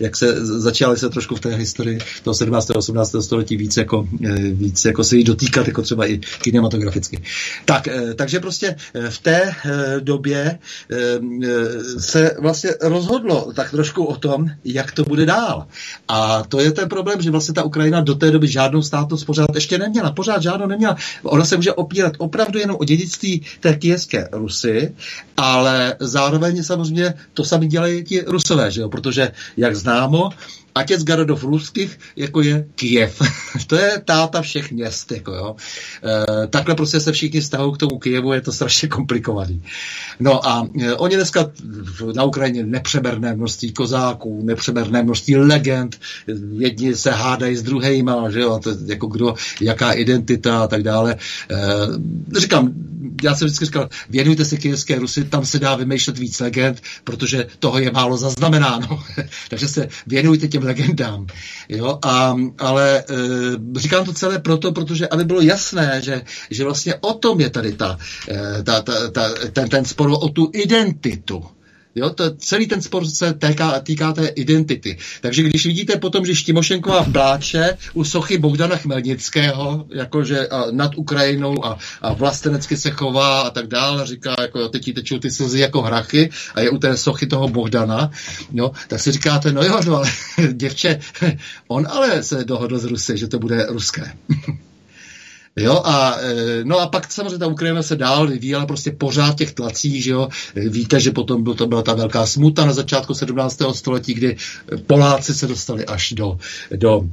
jak se začaly se trošku v té historii toho 17. a 18. století víc jako, eh, víc jako se jí dotýkat, jako třeba i kinematograficky. Tak, eh, takže prostě eh, v té době se vlastně rozhodlo tak trošku o tom, jak to bude dál. A to je ten problém, že vlastně ta Ukrajina do té doby žádnou státnost pořád ještě neměla, pořád žádnou neměla. Ona se může opírat opravdu jenom o dědictví té kijevské Rusy, ale zároveň samozřejmě to sami dělají ti Rusové, že jo? protože jak známo, Otec Garodov ruských, jako je Kijev. to je táta všech měst. Jako jo. E, takhle prostě se všichni vztahují k tomu Kijevu, je to strašně komplikovaný. No a e, oni dneska na Ukrajině nepřeberné množství kozáků, nepřeberné množství legend, jedni se hádají s druhýma, že jo, to, jako kdo, jaká identita a tak dále. E, říkám, já jsem vždycky říkal, věnujte se kijevské Rusy, tam se dá vymýšlet víc legend, protože toho je málo zaznamenáno. Takže se věnujte těm legendám. Jo? A, ale e, říkám to celé proto, protože aby bylo jasné, že, že vlastně o tom je tady ta, e, ta, ta, ta, ten, ten spor o tu identitu. Jo, to, celý ten spor se týká, týká té identity. Takže když vidíte potom, že Štimošenková pláče u sochy Bohdana Chmelnického, jakože a nad Ukrajinou a, a vlastenecky se chová a tak dále, říká, jako teď jí tečou ty slzy jako hrachy a je u té sochy toho Bohdana, no, tak si říkáte, no jo, no ale děvče, on ale se dohodl z Rusy, že to bude ruské. Jo, a, e, no a pak samozřejmě ta Ukrajina se dál vyvíjela prostě pořád těch tlacích, že jo. Víte, že potom byl, to byla ta velká smuta na začátku 17. století, kdy Poláci se dostali až do, do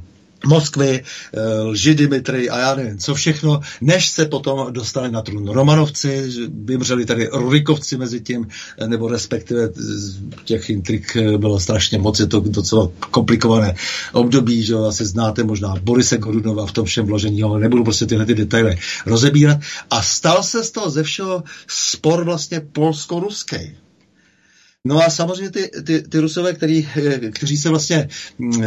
Moskvy, eh, lži Dimitry a já nevím, co všechno, než se potom dostali na trůn Romanovci, vymřeli tady Rurikovci mezi tím, eh, nebo respektive těch intrik eh, bylo strašně moc, je to docela komplikované období, že asi znáte možná Borise Godunova v tom všem vložení, ale nebudu prostě tyhle ty detaily rozebírat. A stal se z toho ze všeho spor vlastně polsko-ruský. No a samozřejmě ty, ty, ty Rusové, který, kteří se vlastně mm,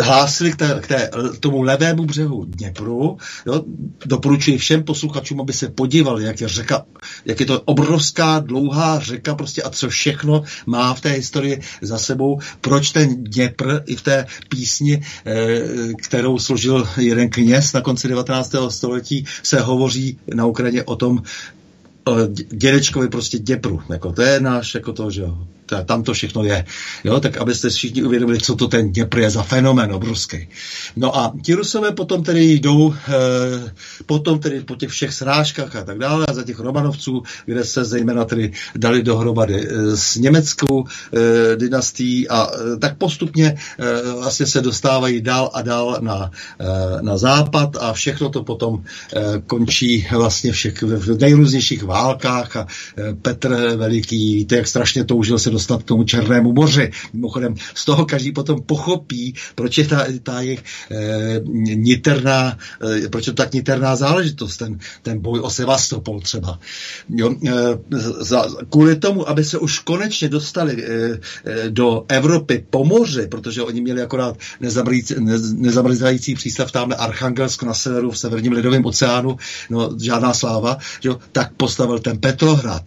hlásili k, té, k té, tomu levému břehu Dněpru, jo, doporučuji všem posluchačům, aby se podívali, jak je řeka, jak je to obrovská, dlouhá řeka prostě a co všechno má v té historii za sebou, proč ten Dněpr i v té písni, eh, kterou složil jeden kněz na konci 19. století, se hovoří na Ukrajině o tom, dědečkovi prostě děpru, jako to je náš, jako to, že jo, tam to všechno je, jo, tak abyste všichni uvědomili, co to ten Dněpr je za fenomén obrovský. No a ti Rusové potom tedy jdou, e, potom tedy po těch všech srážkách a tak dále, a za těch Romanovců, kde se zejména tedy dali dohromady e, s německou e, dynastií a e, tak postupně e, vlastně se dostávají dál a dál na, e, na západ a všechno to potom e, končí vlastně všech, v nejrůznějších válkách a e, Petr Veliký, víte, jak strašně toužil se dostat k tomu Černému moři. Mimochodem, z toho každý potom pochopí, proč je ta, ta jejich e, niterná, e, proč je to tak niterná záležitost, ten, ten boj o Sevastopol třeba. Jo, e, za, kvůli tomu, aby se už konečně dostali e, do Evropy po moři, protože oni měli akorát nezamrzající přístav tamhle Archangelsk na severu v severním ledovém oceánu, no žádná sláva, jo, tak postavil ten Petrohrad.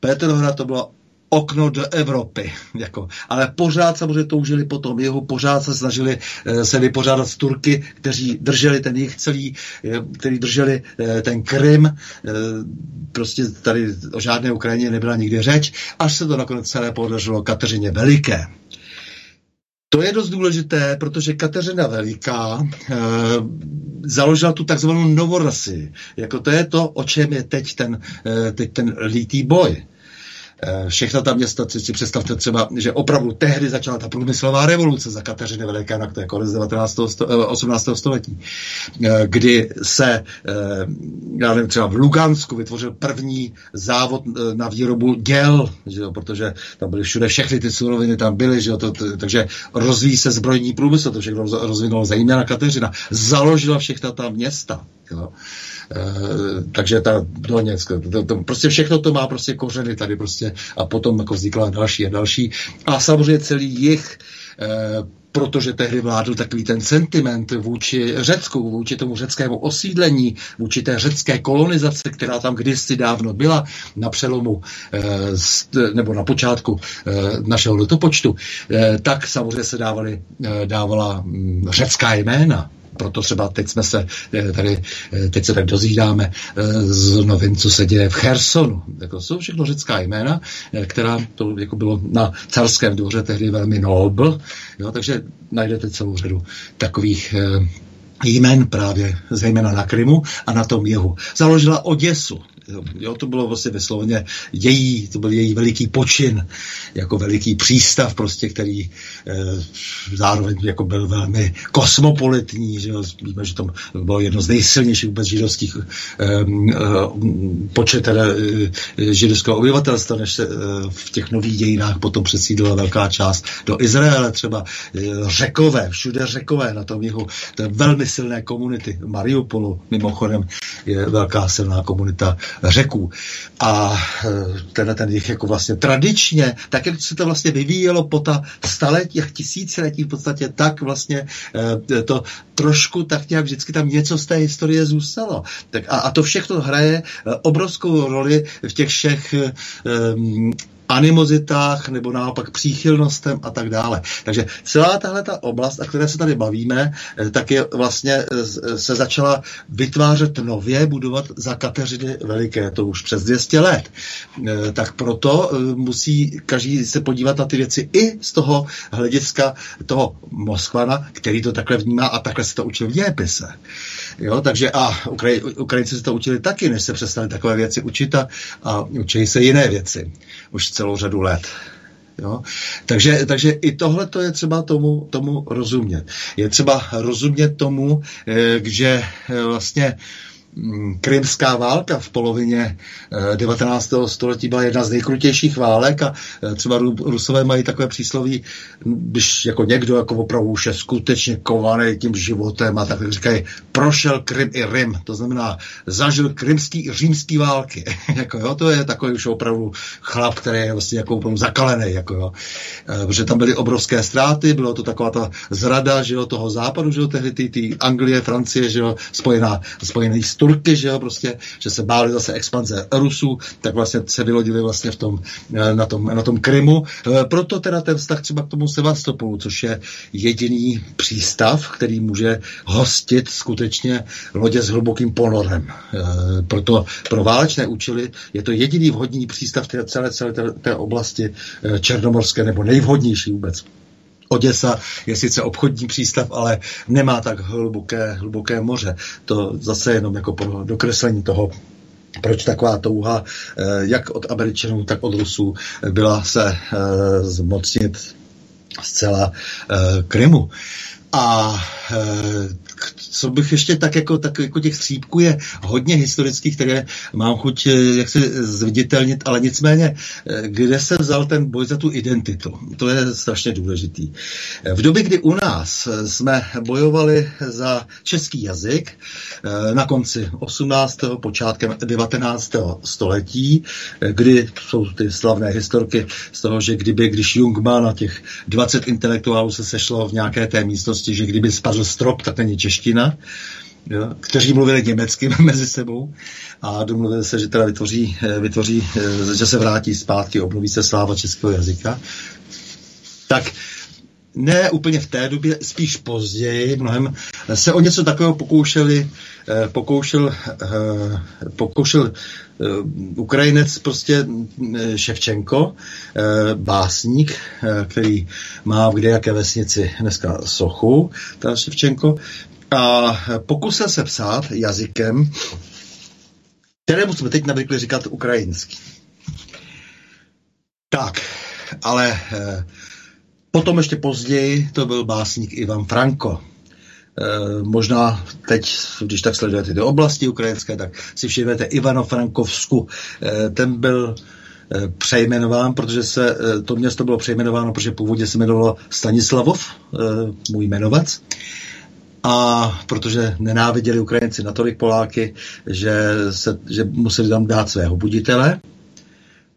Petrohrad to bylo okno do Evropy. Jako. Ale pořád samozřejmě toužili po tom jihu, pořád se snažili e, se vypořádat s Turky, kteří drželi ten jich celý, e, kteří drželi e, ten Krym. E, prostě tady o žádné Ukrajině nebyla nikdy řeč, až se to nakonec celé podařilo Kateřině Veliké. To je dost důležité, protože Kateřina Veliká e, založila tu takzvanou novorasy. Jako to je to, o čem je teď ten, e, teď ten lítý boj. Eh, všechna ta města, si představte třeba, že opravdu tehdy začala ta průmyslová revoluce za Kateřiny Veliké, na to je konec 19. 18. století, eh, kdy se, eh, já nevím, třeba v Lugansku vytvořil první závod na výrobu děl, že jo, protože tam byly všude všechny ty suroviny, tam byly, že jo, to, to, takže rozvíjí se zbrojní průmysl, to všechno rozvinulo zejména Kateřina, založila všechna ta města. Jo. Eh, takže ta Doněck, to, to, prostě všechno to má prostě kořeny tady prostě a potom jako vznikla další a další. A samozřejmě celý jich eh, protože tehdy vládl takový ten sentiment vůči Řecku, vůči tomu řeckému osídlení, vůči té řecké kolonizace, která tam kdysi dávno byla na přelomu nebo na počátku našeho letopočtu, tak samozřejmě se dávali, dávala mm, řecká jména proto třeba teď jsme se eh, tady, eh, teď se tak dozvídáme eh, z novin, co se děje v Chersonu. Jako jsou všechno řecká jména, která to jako bylo na carském dvoře tehdy velmi nobl, jo, takže najdete celou řadu takových jmen právě zejména na Krymu a na tom jihu. Založila Oděsu, Jo, to bylo vlastně vysloveně její, to byl její veliký počin, jako veliký přístav prostě, který e, zároveň jako byl velmi kosmopolitní, že víme, že to bylo jedno z nejsilnějších vůbec židovských e, e, počet teda, e, židovského obyvatelstva, než se e, v těch nových dějinách potom přesídlila velká část do Izraele, třeba e, řekové, všude řekové na tom jihu, to je velmi silné komunity. Mariupolu mimochodem je velká silná komunita řeků. A e, tenhle ten jich jako vlastně tradičně, tak jak se to vlastně vyvíjelo po ta staletí a tisíciletí v podstatě, tak vlastně e, to trošku tak nějak vždycky tam něco z té historie zůstalo. Tak a, a to všechno hraje e, obrovskou roli v těch všech um, animozitách nebo naopak příchylnostem a tak dále. Takže celá tahle ta oblast, o které se tady bavíme, eh, tak je vlastně eh, eh, se začala vytvářet nově, budovat za Kateřiny Veliké, to už přes 200 let. Tak proto musí každý se podívat na ty věci i z toho hlediska toho Moskvana, který to takhle vnímá a takhle se to učil v dějepise. Jo, takže a Ukraj, Ukrajinci se to učili taky, než se přestali takové věci učit a, a učili se jiné věci už celou řadu let. Jo? Takže, takže i tohle to je třeba tomu, tomu rozumět. Je třeba rozumět tomu, eh, že eh, vlastně krymská válka v polovině 19. Eh, století byla jedna z nejkrutějších válek a eh, třeba Rusové mají takové přísloví, když jako někdo jako opravdu už je skutečně kovaný tím životem a tak říkají, prošel Krym i Rim, to znamená zažil krymský i římský války. jako jo, to je takový už opravdu chlap, který je vlastně jako opravdu zakalený, jako jo. E, protože tam byly obrovské ztráty, bylo to taková ta zrada, že jo, toho západu, že jo, tehdy ty, ty Anglie, Francie, že jo, spojená, spojený Turky, že jo, prostě, že se báli zase expanze Rusů, tak vlastně se vylodili vlastně v tom, eh, na, tom, na tom Krymu. Eh, proto teda ten vztah třeba k tomu Sevastopolu, což je jediný přístav, který může hostit skutečně lodě s hlubokým ponorem. Eh, proto pro válečné účely je to jediný vhodný přístav té celé, celé té, té oblasti černomorské, nebo nejvhodnější vůbec. Oděsa je sice obchodní přístav, ale nemá tak hluboké, hluboké moře. To zase jenom jako pro dokreslení toho, proč taková touha, eh, jak od Američanů, tak od Rusů, byla se eh, zmocnit zcela eh, Krymu. A co bych ještě tak jako, tak jako těch střípků je hodně historických, které mám chuť eh, jak se zviditelnit, ale nicméně, eh, kde se vzal ten boj za tu identitu? To je strašně důležitý. Eh, v době, kdy u nás jsme bojovali za český jazyk, na konci 18. počátkem 19. století, kdy jsou ty slavné historky z toho, že kdyby, když Jung má na těch 20 intelektuálů se sešlo v nějaké té místnosti, že kdyby spadl strop, tak není čeština, jo, kteří mluvili německy mezi sebou a domluvili se, že teda vytvoří, eh, vytvoří, eh, že se vrátí zpátky, obnoví se sláva českého jazyka. Tak ne úplně v té době, spíš později, mnohem se o něco takového pokoušeli, eh, pokoušel, pokoušel Ukrajinec prostě Ševčenko, básník, který má v kde jaké vesnici dneska sochu, ta Ševčenko, a pokusil se psát jazykem, kterému jsme teď navykli říkat ukrajinský. Tak, ale eh, potom ještě později to byl básník Ivan Franko. Eh, možná teď, když tak sledujete ty oblasti ukrajinské, tak si všimnete Ivano Frankovsku. Eh, ten byl přejmenován, protože se to město bylo přejmenováno, protože původně se jmenovalo Stanislavov, můj jmenovec a protože nenáviděli Ukrajinci natolik Poláky, že, se, že museli tam dát svého buditele,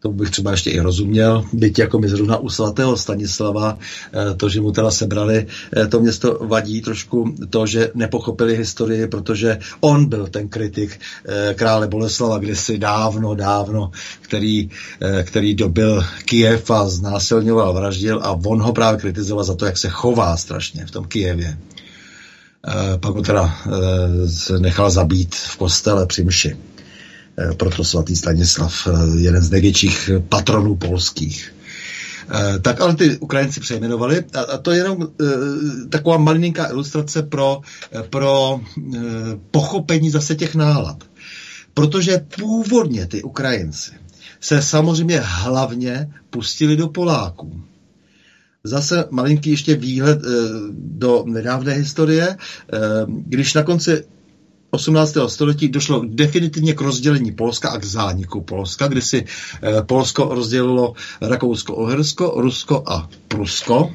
to bych třeba ještě i rozuměl, byť jako mi zrovna u svatého Stanislava, eh, to, že mu teda sebrali eh, to město vadí trošku to, že nepochopili historii, protože on byl ten kritik eh, krále Boleslava kdysi dávno, dávno, který, který dobil Kijev a znásilňoval, vraždil a on ho právě kritizoval za to, jak se chová strašně v tom Kijevě. Pak ho teda nechal zabít v kostele při mši. Eh, proto svatý Stanislav, eh, jeden z největších patronů polských. Eh, tak ale ty Ukrajinci přejmenovali a, to je jenom taková malinká ilustrace pro, pro pochopení zase těch nálad. Protože původně ty Ukrajinci se samozřejmě hlavně pustili do Poláků. Zase malinký ještě výhled e, do nedávné historie, e, když na konci 18. století došlo definitivně k rozdělení Polska a k zániku Polska, kdy si eh, Polsko rozdělilo Rakousko-Uhersko, Rusko a Prusko.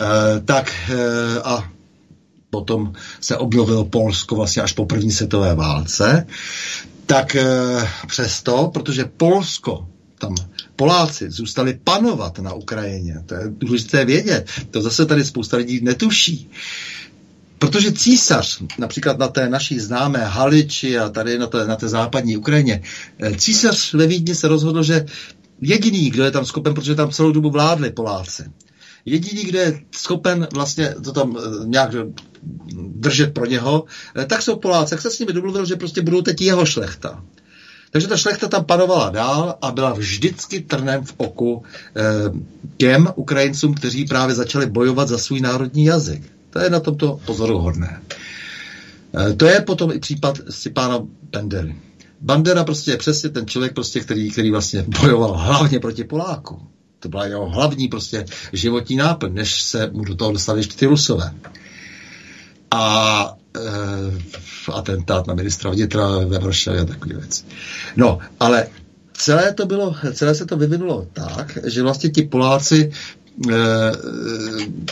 Eh, tak eh, a potom se objevilo Polsko vlastně až po první světové válce. Tak přesto, protože Polsko tam Poláci zůstali panovat na Ukrajině. To je důležité vědět. To zase tady spousta lidí netuší. Protože císař, například na té naší známé Haliči a tady na té, na té západní Ukrajině, eh, císař ve Vídni se rozhodl, že jediný, kdo je tam schopen, protože tam celou dobu vládli Poláci, jediný, kdo je schopen vlastně to tam eh, nějak držet pro něho, eh, tak jsou Poláci. Tak se s nimi domluvil, že prostě budou teď jeho šlechta. Takže ta šlechta tam panovala dál a byla vždycky trnem v oku těm Ukrajincům, kteří právě začali bojovat za svůj národní jazyk. To je na tomto pozoruhodné. E, to je potom i případ Stepána Bandery. Bandera prostě je přesně ten člověk, prostě, který, který vlastně bojoval hlavně proti Poláku. To byla jeho hlavní prostě životní náplň, než se mu do toho dostali ty Rusové. A atentát na ministra vnitra ve Varšavě a takové věci. No, ale celé to bylo, celé se to vyvinulo tak, že vlastně ti Poláci Eh,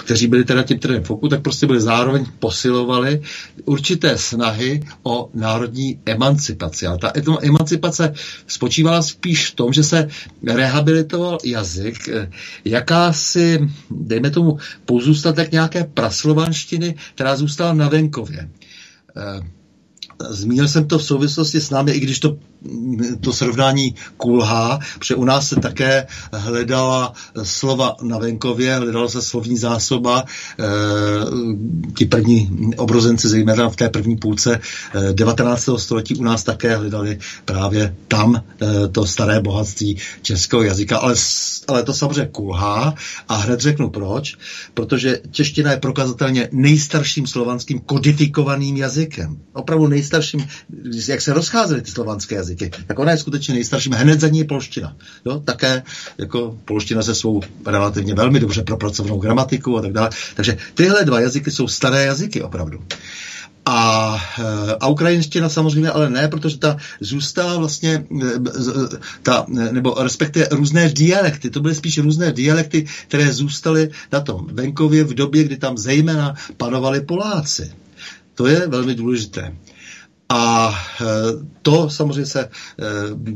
kteří byli teda tím trendem foku, tak prostě byli zároveň posilovali určité snahy o národní emancipaci. Ale ta emancipace spočívala spíš v tom, že se rehabilitoval jazyk, eh, jakási, dejme tomu, pozůstatek nějaké praslovanštiny, která zůstala na venkově. Eh, zmínil jsem to v souvislosti s námi, i když to to srovnání kulhá, protože u nás se také hledala slova na venkově, hledala se slovní zásoba, e, ti první obrozenci, zejména v té první půlce e, 19. století u nás také hledali právě tam e, to staré bohatství českého jazyka, ale, ale to samozřejmě kulhá a hned řeknu proč, protože čeština je prokazatelně nejstarším slovanským kodifikovaným jazykem. Opravdu nejstarším, jak se rozcházely ty slovanské jazyky jazyky, tak ona je skutečně nejstarším. Hned za ní je polština. Jo? Také jako polština se svou relativně velmi dobře propracovanou gramatikou a tak dále. Takže tyhle dva jazyky jsou staré jazyky opravdu. A, eh, a ukrajinština samozřejmě ale ne, protože ta zůstala vlastně, eh, ta, nebo respektive různé dialekty, to byly spíš různé dialekty, které zůstaly na tom venkově v době, kdy tam zejména panovali Poláci. To je velmi důležité. A e, to samozřejmě se e,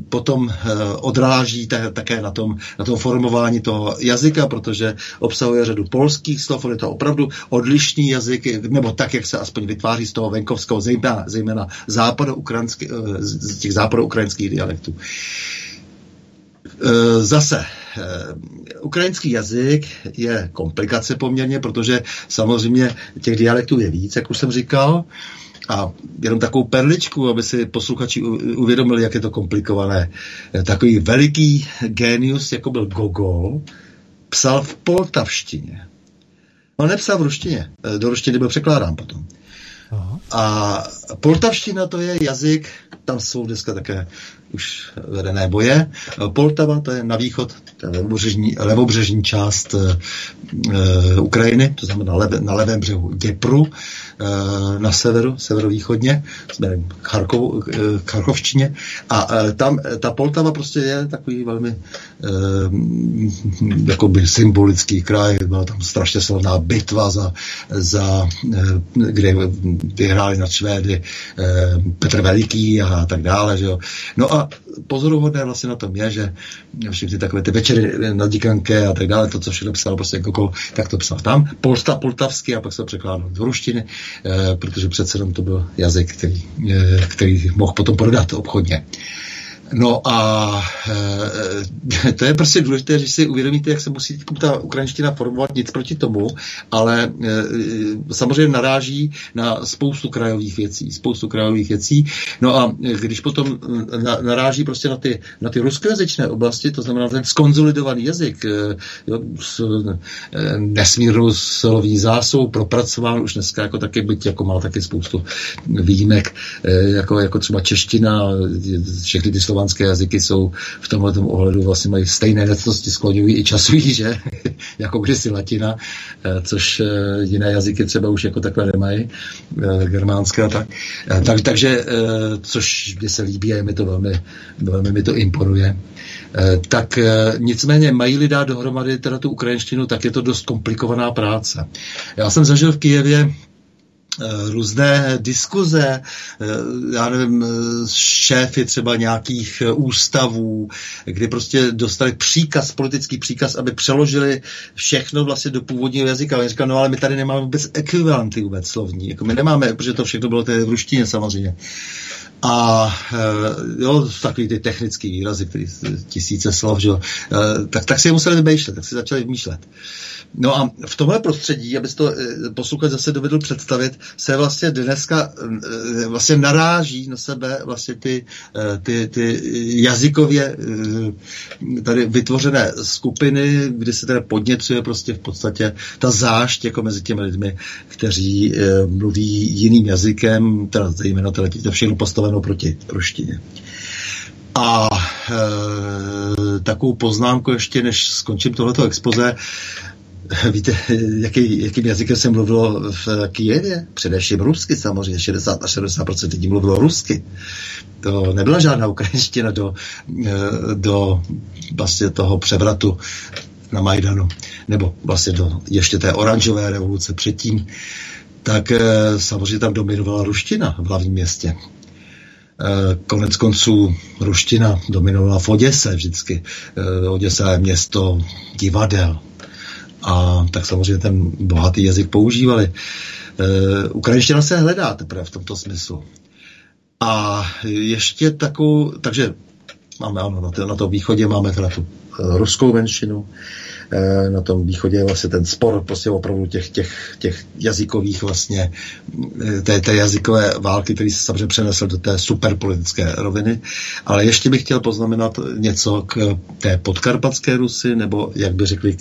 potom e, odráží také na tom, na tom formování toho jazyka, protože obsahuje řadu polských slov, je to opravdu odlišný jazyk, nebo tak, jak se aspoň vytváří z toho venkovského, zejména, zejména z těch západoukrajinských dialektů. Zase, ukrajinský jazyk je komplikace poměrně, protože samozřejmě těch dialektů je víc, jak už jsem říkal. A jenom takovou perličku, aby si posluchači uvědomili, jak je to komplikované. Takový veliký genius, jako byl Gogol, psal v poltavštině. On nepsal v ruštině. Do ruštiny byl překládán potom. Aha. A poltavština to je jazyk, tam jsou dneska také už vedené boje. Poltava, to je na východ, to je levobřežní, levobřežní část e, Ukrajiny, to znamená leve, na levém břehu Děpru. Eh, na severu, severovýchodně, jsme Charkov, eh, Charkovštině. A eh, tam ta Poltava prostě je takový velmi jakoby symbolický kraj, byla tam strašně slavná bitva za, za kde vyhráli na Švédy Petr Veliký a tak dále, že jo. No a pozoruhodné vlastně na tom je, že všechny takové ty večery na díkanke a tak dále, to, co všechno psal prostě Gogol, tak to psal tam, polsta, poltavsky a pak se překládal do ruštiny, eh, protože přece jenom to byl jazyk, který, eh, který mohl potom prodat obchodně. No a e, to je prostě důležité, že si uvědomíte, jak se musí ta ukrajinština formovat, nic proti tomu, ale e, samozřejmě naráží na spoustu krajových věcí, spoustu krajových věcí. No a když potom na, naráží prostě na ty, na ty ruskojazyčné oblasti, to znamená ten skonzolidovaný jazyk, e, jo, s, e, nesmírnou slovní zásou, propracován už dneska jako taky, byť jako má taky spoustu výjimek, e, jako, jako třeba čeština, všechny ty slovanské jazyky jsou v tomhle ohledu vlastně mají stejné necnosti, skloňují i časují, že? jako kdysi latina, eh, což eh, jiné jazyky třeba už jako takové nemají, eh, germánské a tak. tak takže, což mě se líbí a mi to velmi, velmi mi to imponuje. Tak nicméně mají-li dát dohromady teda tu ukrajinštinu, tak je to dost komplikovaná práce. Já jsem zažil v Kijevě různé diskuze, eh, já nevím, eh, šéfy třeba nějakých ústavů, kdy prostě dostali příkaz, politický příkaz, aby přeložili všechno vlastně do původního jazyka. Oni říkali, no ale my tady nemáme vůbec ekvivalenty vůbec slovní. Jako my nemáme, protože to všechno bylo v ruštině samozřejmě. A jo, takový ty technické výrazy, které tisíce slov, že jo, tak, tak si je museli vymýšlet, tak si začali vymýšlet. No a v tomhle prostředí, aby to eh, posluchač zase dovedl představit, se vlastně dneska eh, vlastně naráží na sebe vlastně ty, eh, ty, ty jazykově tady vytvořené skupiny, kdy se teda podněcuje prostě v podstatě ta zášť jako mezi těmi lidmi, kteří mluví jiným jazykem, teda zejména teda to všechno postaveno proti ruštině. A e, takovou poznámku ještě, než skončím tohleto expoze, Víte, jaký, jakým jazykem se mluvilo v Kijevě? Především rusky samozřejmě, 60 až 70% lidí mluvilo rusky. To nebyla žádná ukrajinština do, eh, do vlastně toho převratu na Majdanu, nebo vlastně do ještě té oranžové revoluce předtím, tak eh, samozřejmě tam dominovala ruština v hlavním městě. Eh, konec konců ruština dominovala v Oděse vždycky. Oděsa je město divadel, a tak samozřejmě ten bohatý jazyk používali. E, ukrajinština se hledá teprve v tomto smyslu. A ještě takovou, takže máme ano, na, to, na tom východě máme teda tu ruskou menšinu, Eh, na tom východě je vlastně ten spor prostě opravdu těch, těch, těch jazykových vlastně, eh, té, té jazykové války, který se samozřejmě přenesl do té superpolitické roviny. Ale ještě bych chtěl poznamenat něco k té podkarpatské Rusy, nebo jak by řekli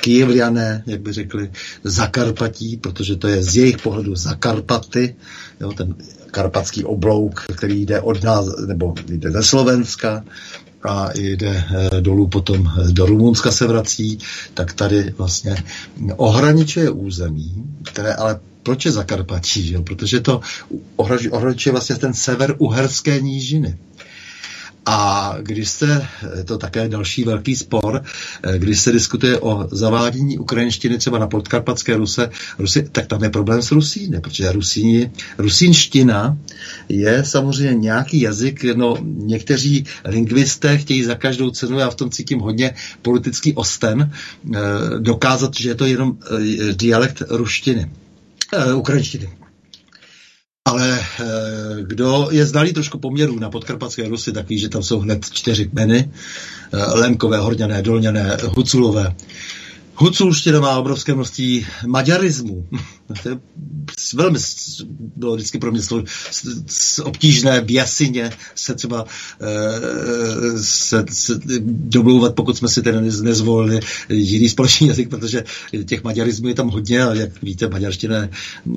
Kijevliané, jak by řekli Zakarpatí, protože to je z jejich pohledu Zakarpaty, jo, ten karpatský oblouk, který jde od nás, nebo jde ze Slovenska, a jde eh, dolů potom eh, do Rumunska se vrací, tak tady vlastně ohraničuje území, které ale proč je Zakarpatí, že? protože to ohraničuje vlastně ten sever Uherské nížiny. A když se, to také další velký spor, eh, když se diskutuje o zavádění ukrajinštiny třeba na podkarpatské Ruse, Rusy, tak tam je problém s Rusíny, protože Rusíni, rusínština je samozřejmě nějaký jazyk, no někteří lingvisté chtějí za každou cenu, já v tom cítím hodně politický osten, eh, dokázat, že je to jenom eh, dialekt ruštiny, ukrajinštiny. Ale e, kdo je znalý trošku poměrů na podkarpatské Rusy, tak ví, že tam jsou hned čtyři kmeny. E, Lemkové, Horňané, Dolňané, Huculové. Huculština má obrovské množství maďarismu. To je velmi bylo vždycky pro mě obtížné v jasině se třeba e, se, se domlouvat, pokud jsme si tedy nezvolili jiný společný jazyk, protože těch maďarismů je tam hodně, ale jak víte, maďarština je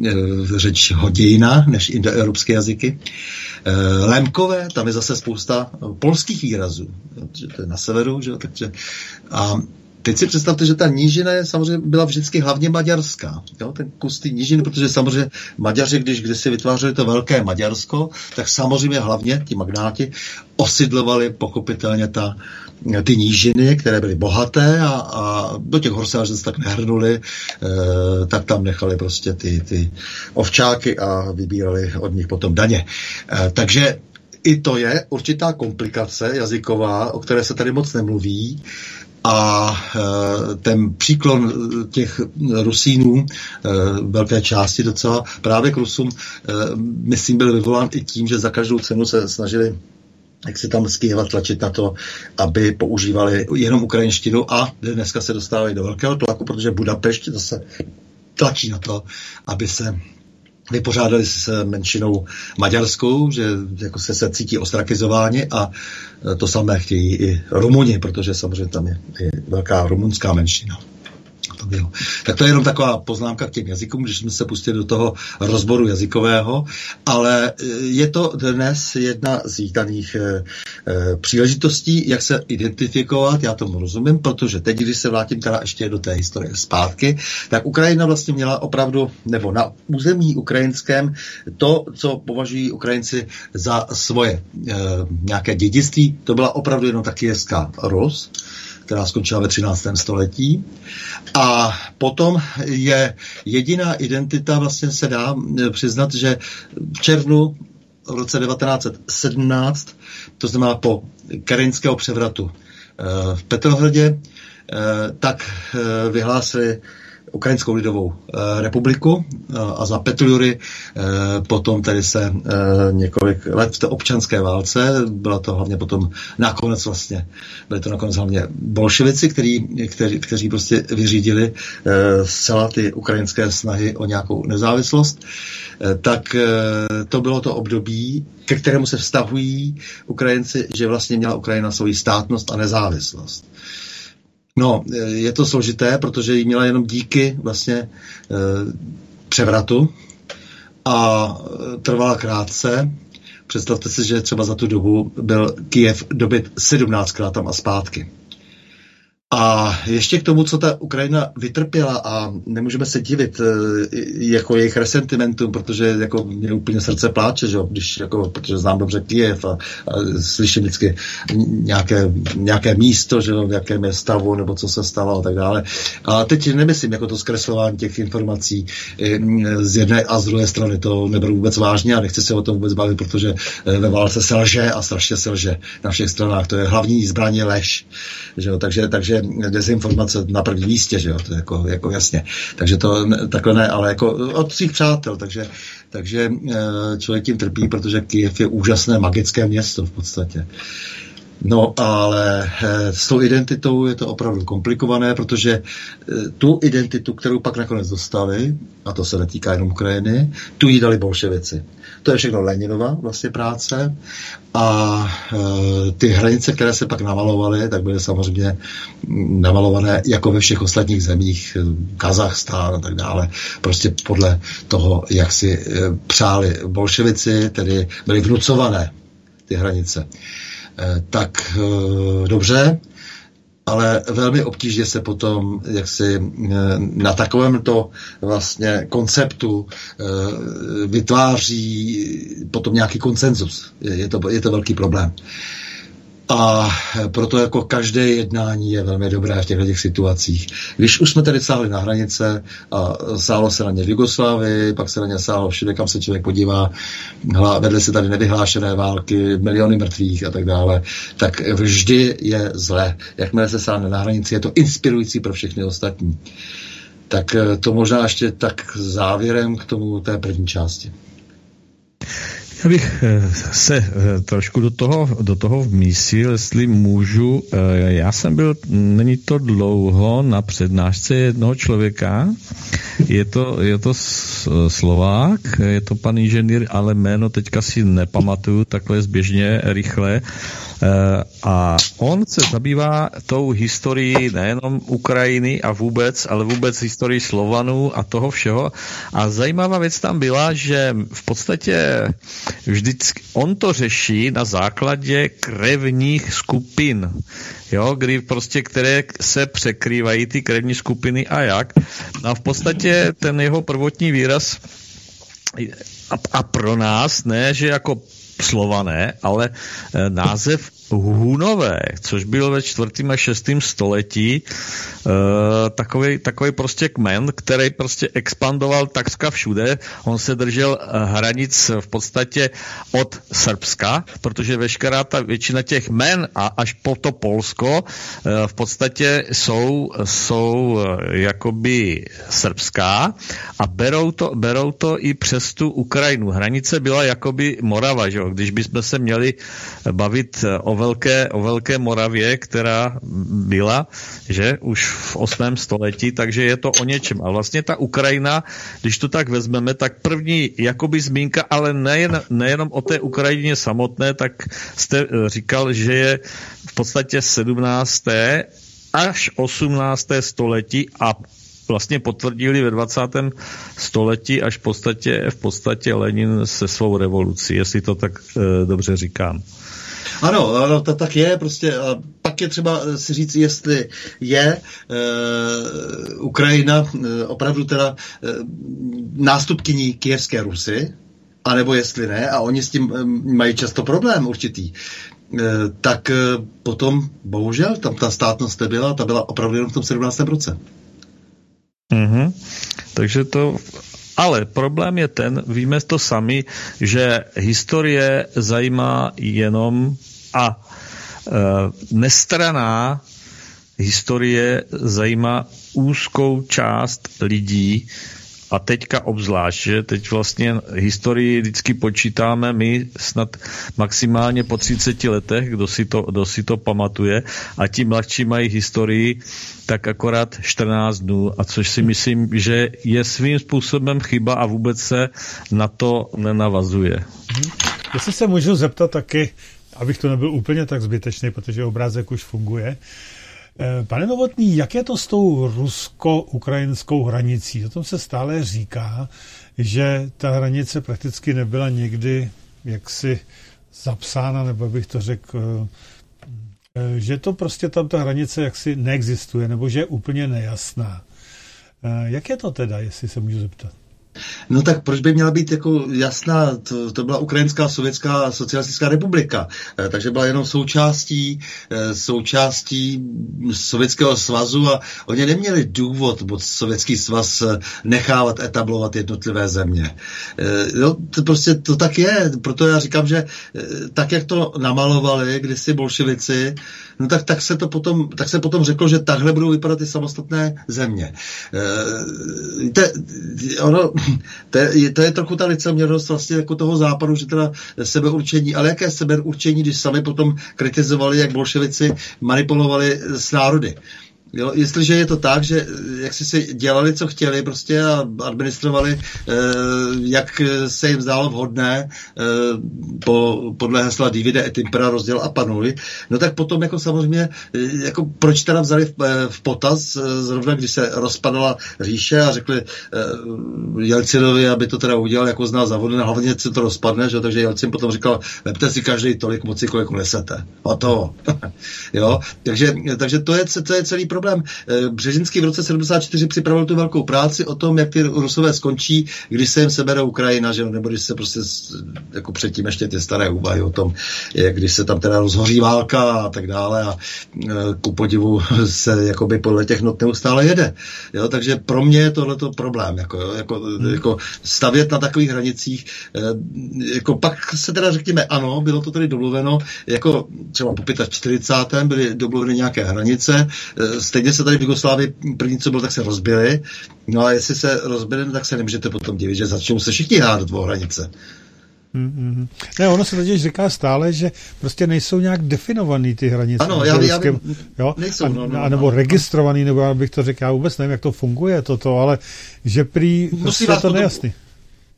e, řeč hodina než indoevropské jazyky. E, Lemkové, tam je zase spousta polských výrazů, to je na severu, že? takže a Teď si představte, že ta nížina je samozřejmě byla vždycky hlavně maďarská. Jo? Ten kus ty nížiny, protože samozřejmě Maďaři, když kdysi vytvářeli to velké Maďarsko, tak samozřejmě hlavně ti magnáti osidlovali pochopitelně ta, ty nížiny, které byly bohaté a, a do těch hor se tak nehrnuli, e, tak tam nechali prostě ty, ty ovčáky a vybírali od nich potom daně. E, takže i to je určitá komplikace jazyková, o které se tady moc nemluví. A e, ten příklon těch Rusínů, e, velké části docela, právě k Rusům, e, myslím, byl vyvolán i tím, že za každou cenu se snažili jak se tam z Kyjeva tlačit na to, aby používali jenom ukrajinštinu a dneska se dostávají do velkého tlaku, protože Budapešť zase tlačí na to, aby se vypořádali s menšinou maďarskou, že jako se, se cítí ostrakizováni a to samé chtějí i Rumuni, protože samozřejmě tam je, je velká rumunská menšina to bylo. Tak to je jenom taková poznámka k těm jazykům, když jsme se pustili do toho rozboru jazykového, ale e, je to dnes jedna z vítaných e, e, příležitostí, jak se identifikovat, já tomu rozumím, protože teď, když se vrátím teda ještě do té historie zpátky, tak Ukrajina vlastně měla opravdu, nebo na území ukrajinském, to, co považují Ukrajinci za svoje e, nějaké dědictví, to byla opravdu jenom ta kijevská Rus, která skončila ve 13. století. A potom je jediná identita, vlastně se dá eh, přiznat, že v červnu v roce 1917, to znamená po kerinského převratu eh, v Petrohradě, eh, tak vyhlásili Ukrajinskou lidovou e, republiku e, a za Petlury e, potom tedy se několik let v té občanské válce, byla to hlavně potom nakonec vlastně, byly to nakonec hlavně bolševici, který, který, kteří prostě vyřídili zcela ty ukrajinské snahy o nějakou nezávislost, tak to bylo to období, ke kterému se vztahují Ukrajinci, že vlastně měla Ukrajina svoji státnost a nezávislost. No, je to složité, protože ji měla jenom díky vlastně e, převratu a trvala krátce. Představte si, že třeba za tu dobu byl Kiev dobyt 17krát tam a zpátky. A ještě k tomu, co ta Ukrajina vytrpěla a nemůžeme se divit eh, jako jejich resentimentům, protože jako mě úplně srdce pláče, že když jako, protože znám dobře Kiev a, a slyším vždycky nějaké, nějaké místo, že v jakém je stavu nebo co se stalo a tak dále. A teď nemyslím jako to zkreslování těch informací eh, z jedné a z druhé strany, to neberu vůbec vážně a nechci se o tom vůbec bavit, protože eh, ve válce se lže a strašně se lže na všech stranách. To je hlavní zbraně lež. Že takže, takže dezinformace na prvním místě, že jo, to je jako, jako jasně. Takže to takhle ne, ale jako od svých přátel, takže, takže eh, člověk tím trpí, protože Kiev je úžasné magické město v podstatě. No, ale eh, s tou identitou je to opravdu komplikované, protože eh, tu identitu, kterou pak nakonec dostali, a to se netýká jenom Ukrajiny, tu jí dali bolševici. To je všechno Leninova vlastně práce. A e, ty hranice, které se pak namalovaly, tak byly samozřejmě namalované jako ve všech ostatních zemích, Kazachstán a tak dále, prostě podle toho, jak si e, přáli bolševici, tedy byly vnucované ty hranice. E, tak e, dobře, ale velmi obtížně se potom jaksi eh, na takovémto vlastně konceptu eh, vytváří potom nějaký konsenzus. Je to, je to velký problém. A proto jako každé jednání je velmi dobré v těchto těch situacích. Když už jsme tady sáhli na hranice a sálo se na ně v Jugoslávii, pak se na ně sálo všude, kam se člověk podívá, vedly se tady nevyhlášené války, miliony mrtvých a tak dále, tak vždy je zlé. Jakmile se sáhne na hranici, je to inspirující pro všechny ostatní. Tak to možná ještě tak závěrem k tomu té první části. Já bych eh, se eh, trošku do toho, do toho vmísil, jestli můžu. Eh, já jsem byl, není to dlouho, na přednášce jednoho člověka. Je to, je to Slovák, je to pan inženýr, ale jméno teďka si nepamatuju takhle zběžně, rychle. A on se zabývá tou historií nejenom Ukrajiny a vůbec, ale vůbec historii Slovanů a toho všeho. A zajímavá věc tam byla, že v podstatě vždycky on to řeší na základě krevních skupin, jo, kdy prostě, které se překrývají ty krevní skupiny a jak. A v podstatě ten jeho prvotní výraz a, a pro nás, ne, že jako slované, ale eh, název Hunové, což byl ve čtvrtém a šestém století uh, takový, takový prostě kmen, který prostě expandoval takřka všude. On se držel hranic v podstatě od Srbska, protože veškerá ta většina těch men a až po to Polsko uh, v podstatě jsou, jsou jakoby srbská a berou to, berou to i přes tu Ukrajinu. Hranice byla jakoby Morava, že? když bychom se měli bavit o velké, o velké Moravě, která byla, že už v 8. století, takže je to o něčem. A vlastně ta Ukrajina, když to tak vezmeme, tak první jakoby zmínka, ale nejen, nejenom o té Ukrajině samotné, tak jste eh, říkal, že je v podstatě 17. až 18. století a vlastně potvrdili ve 20. století až v podstatě, v podstatě Lenin se svou revolucí, jestli to tak e, dobře říkám. Ano, ano, to tak je, prostě a pak je třeba si říct, jestli je e, Ukrajina e, opravdu teda e, nástupkyní kijevské Rusy, anebo jestli ne, a oni s tím e, mají často problém určitý, tak potom, bohužel, tam ta státnost nebyla, ta byla opravdu jenom v tom 17. roce. Mm-hmm. Takže to ale problém je ten, víme to sami, že historie zajímá jenom a e, nestraná historie zajímá úzkou část lidí, a teďka obzvlášť, že teď vlastně historii vždycky počítáme my snad maximálně po 30 letech, kdo si to, kdo si to pamatuje a ti mladší mají historii tak akorát 14 dnů, a což si myslím, že je svým způsobem chyba a vůbec se na to nenavazuje. Mhm. Jestli se můžu zeptat taky, abych to nebyl úplně tak zbytečný, protože obrázek už funguje, pane Novotný, jak je to s tou rusko-ukrajinskou hranicí? O tom se stále říká, že ta hranice prakticky nebyla někdy jaksi zapsána, nebo bych to řekl, eh, že to prostě tam ta hranice jaksi neexistuje, nebo že je úplně nejasná. Eh, jak je to teda, jestli se můžu zeptat? No tak proč by měla být jako jasná, to, to byla Ukrajinská sovětská socialistická republika, e, takže byla jenom součástí, e, součástí Sovětského svazu a oni neměli důvod bod Sovětský svaz eh, nechávat etablovat jednotlivé země. No, to prostě to tak je, proto já říkám, že tak, jak to namalovali kdysi bolševici, no tak, tak, se to potom, tak se potom řeklo, že takhle budou vypadat ty samostatné země. E, te, ono, to je, to je trochu ta liceměrnost vlastně jako toho západu, že teda sebeurčení, ale jaké sebeurčení, když sami potom kritizovali, jak bolševici manipulovali s národy. Jo, jestliže je to tak, že jak si si dělali, co chtěli prostě a administrovali, eh, jak se jim zdálo vhodné eh, po, podle hesla divide et impera rozděl a panuj, no tak potom jako samozřejmě, eh, jako proč teda vzali v, eh, v potaz, eh, zrovna když se rozpadala říše a řekli eh, Jelcinovi, aby to teda udělal jako zná závodně, hlavně se to rozpadne, že? takže Jelcin potom říkal, lepte si každý tolik moci, kolik nesete. A to. jo, takže, takže to je, to je celý problém problém. Eh, Břežinský v roce 74 připravil tu velkou práci o tom, jak ty Rusové skončí, když se jim sebere Ukrajina, že? nebo když se prostě jako předtím ještě ty staré úvahy o tom, jak když se tam teda rozhoří válka a tak dále a eh, ku podivu se jakoby podle těch not neustále jede. Jo? Takže pro mě je tohleto problém, jako, jo? Jako, hmm. jako stavět na takových hranicích. Eh, jako pak se teda řekněme, ano, bylo to tedy domluveno, jako třeba po 45. byly domluveny nějaké hranice, stejně se tady v Jugoslávii první, co bylo, tak se rozbili. No a jestli se rozbili, no, tak se nemůžete potom divit, že začnou se všichni hádat o hranice. Mm-hmm. Ne, ono se totiž říká stále, že prostě nejsou nějak definovaný ty hranice. Ano, já, já vím, jo? nejsou. A, no, no, a, nebo no, registrovaný, nebo já bych to řekl, já vůbec nevím, jak to funguje toto, ale že prý Musí prostě to nejasný. Potom,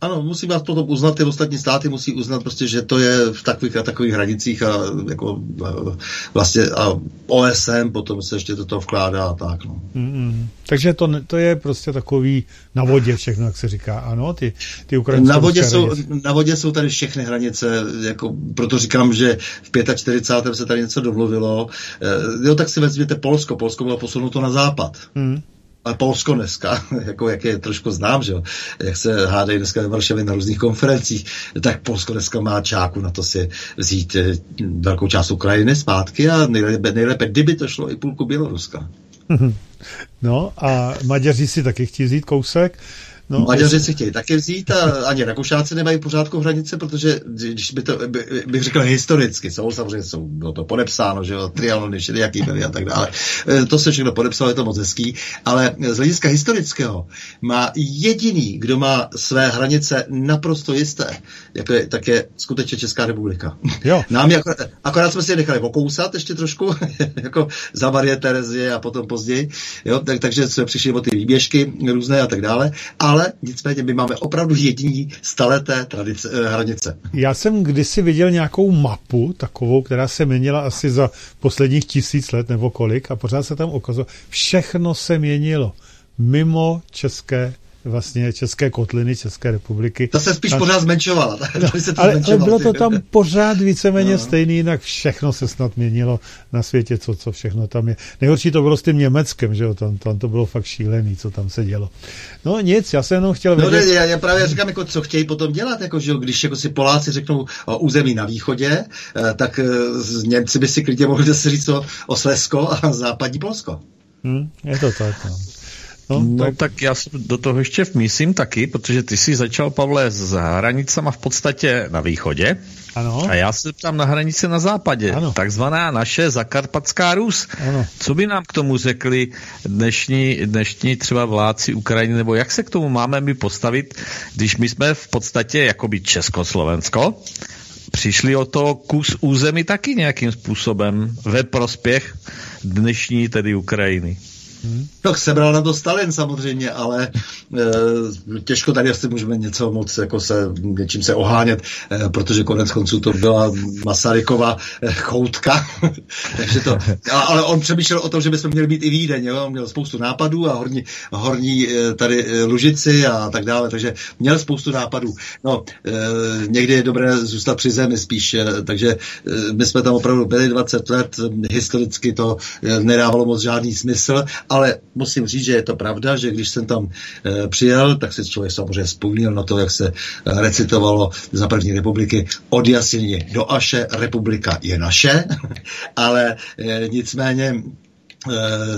ano, musí vás potom uznat, ty ostatní státy musí uznat prostě, že to je v takových a takových hranicích a jako vlastně a OSM potom se ještě do toho vkládá a tak. No. Mm-hmm. Takže to, to je prostě takový na vodě všechno, jak se říká, ano, ty, ty ukrajinské na vodě, jsou, na vodě jsou tady všechny hranice, jako, proto říkám, že v 45. se tady něco domluvilo. E, jo, tak si vezměte Polsko. Polsko bylo posunuto na západ. Mm. Ale Polsko dneska, jako jak je trošku znám, že jo, jak se hádají dneska ve Varšavě na různých konferencích, tak Polsko dneska má čáku na to si vzít eh, velkou část Ukrajiny zpátky a nejlépe, nejlépe kdyby to šlo i půlku Běloruska. No a Maďaři si taky chtějí vzít kousek. No, Maďaři si chtějí taky vzít a ani Rakušáci nemají pořádku hranice, protože když by to, by, bych řekl historicky, jsou samozřejmě, jsou, bylo to podepsáno, že jo, trianony, jaký byly a tak dále. E, to se všechno podepsalo, je to moc hezký, ale z hlediska historického má jediný, kdo má své hranice naprosto jisté, jako je, tak je skutečně Česká republika. Jo. Nám jako, akorát jsme si je nechali okousat ještě trošku, jako za Marie Terezie a potom později, jo, tak, takže jsme přišli o ty výběžky různé a tak dále, ale ale nicméně my máme opravdu jediní staleté tradice, eh, hranice. Já jsem kdysi viděl nějakou mapu takovou, která se měnila asi za posledních tisíc let nebo kolik a pořád se tam ukazovalo, všechno se měnilo mimo České vlastně České kotliny České republiky. Ta se spíš a... pořád zmenšovala. No, se to ale, ale bylo to tam pořád víceméně no. stejný, jinak všechno se snad měnilo na světě, co, co všechno tam je. Nejhorší to bylo s tím Německem, že jo, tam, tam to bylo fakt šílený, co tam se dělo. No nic, já jsem jenom chtěl no, vědět... No, já, já, právě říkám, jako, co chtějí potom dělat, jako, že když jako si Poláci řeknou o území na východě, eh, tak eh, Němci by si klidně mohli zase říct o, o Slesko a západní Polsko. Hmm, je to tak, no. No, no tak... tak já do toho ještě vmísím taky, protože ty jsi začal, Pavle, s hranicama v podstatě na východě. Ano. A já se ptám na hranice na západě. Ano. Takzvaná naše zakarpatská Rus. Ano. Co by nám k tomu řekli dnešní, dnešní třeba vládci Ukrajiny, nebo jak se k tomu máme my postavit, když my jsme v podstatě jakoby Československo, přišli o to kus území taky nějakým způsobem ve prospěch dnešní tedy Ukrajiny. Hmm. Tak sebral na to Stalin samozřejmě, ale e, těžko tady asi můžeme něco moc jako se, něčím se ohánět, e, protože konec konců to byla Masarykova e, choutka. Takže to, ale on přemýšlel o tom, že bychom měli být i Vídeň, jo? on měl spoustu nápadů a horní, horní e, tady e, Lužici a tak dále, takže měl spoustu nápadů. No, e, někdy je dobré zůstat při zemi spíš, e, takže e, my jsme tam opravdu byli 20 let, historicky to e, nedávalo moc žádný smysl, ale musím říct, že je to pravda, že když jsem tam e, přijel, tak si člověk samozřejmě vzpomněl na to, jak se e, recitovalo za první republiky od Jasiny do Aše, republika je naše, ale e, nicméně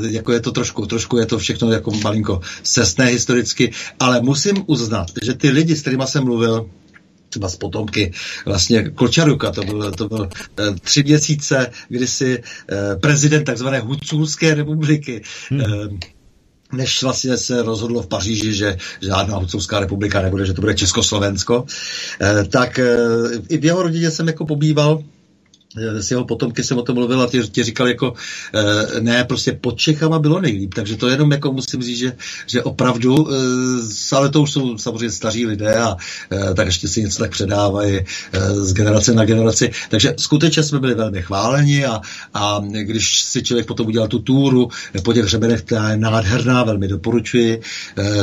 jako je to trošku, trošku je to všechno jako malinko cestné historicky, ale musím uznat, že ty lidi, s kterými jsem mluvil, třeba z potomky vlastně Kočaruka, to byl, to byl uh, tři měsíce, kdy si uh, prezident takzvané Huculské republiky hmm. uh, než vlastně se rozhodlo v Paříži, že žádná Hucovská republika nebude, že to bude Československo, tak i v jeho rodině jsem jako pobýval s jeho potomky jsem o tom mluvil a ti, ti říkal jako e, ne, prostě pod Čechama bylo nejlíp, takže to jenom jako musím říct, že, že opravdu, e, ale to už jsou samozřejmě staří lidé a tak ještě si něco tak předávají z generace na generaci, takže skutečně jsme byli velmi chváleni a, a když si člověk potom udělal tu túru po těch hřebenech, která je nádherná, velmi doporučuji,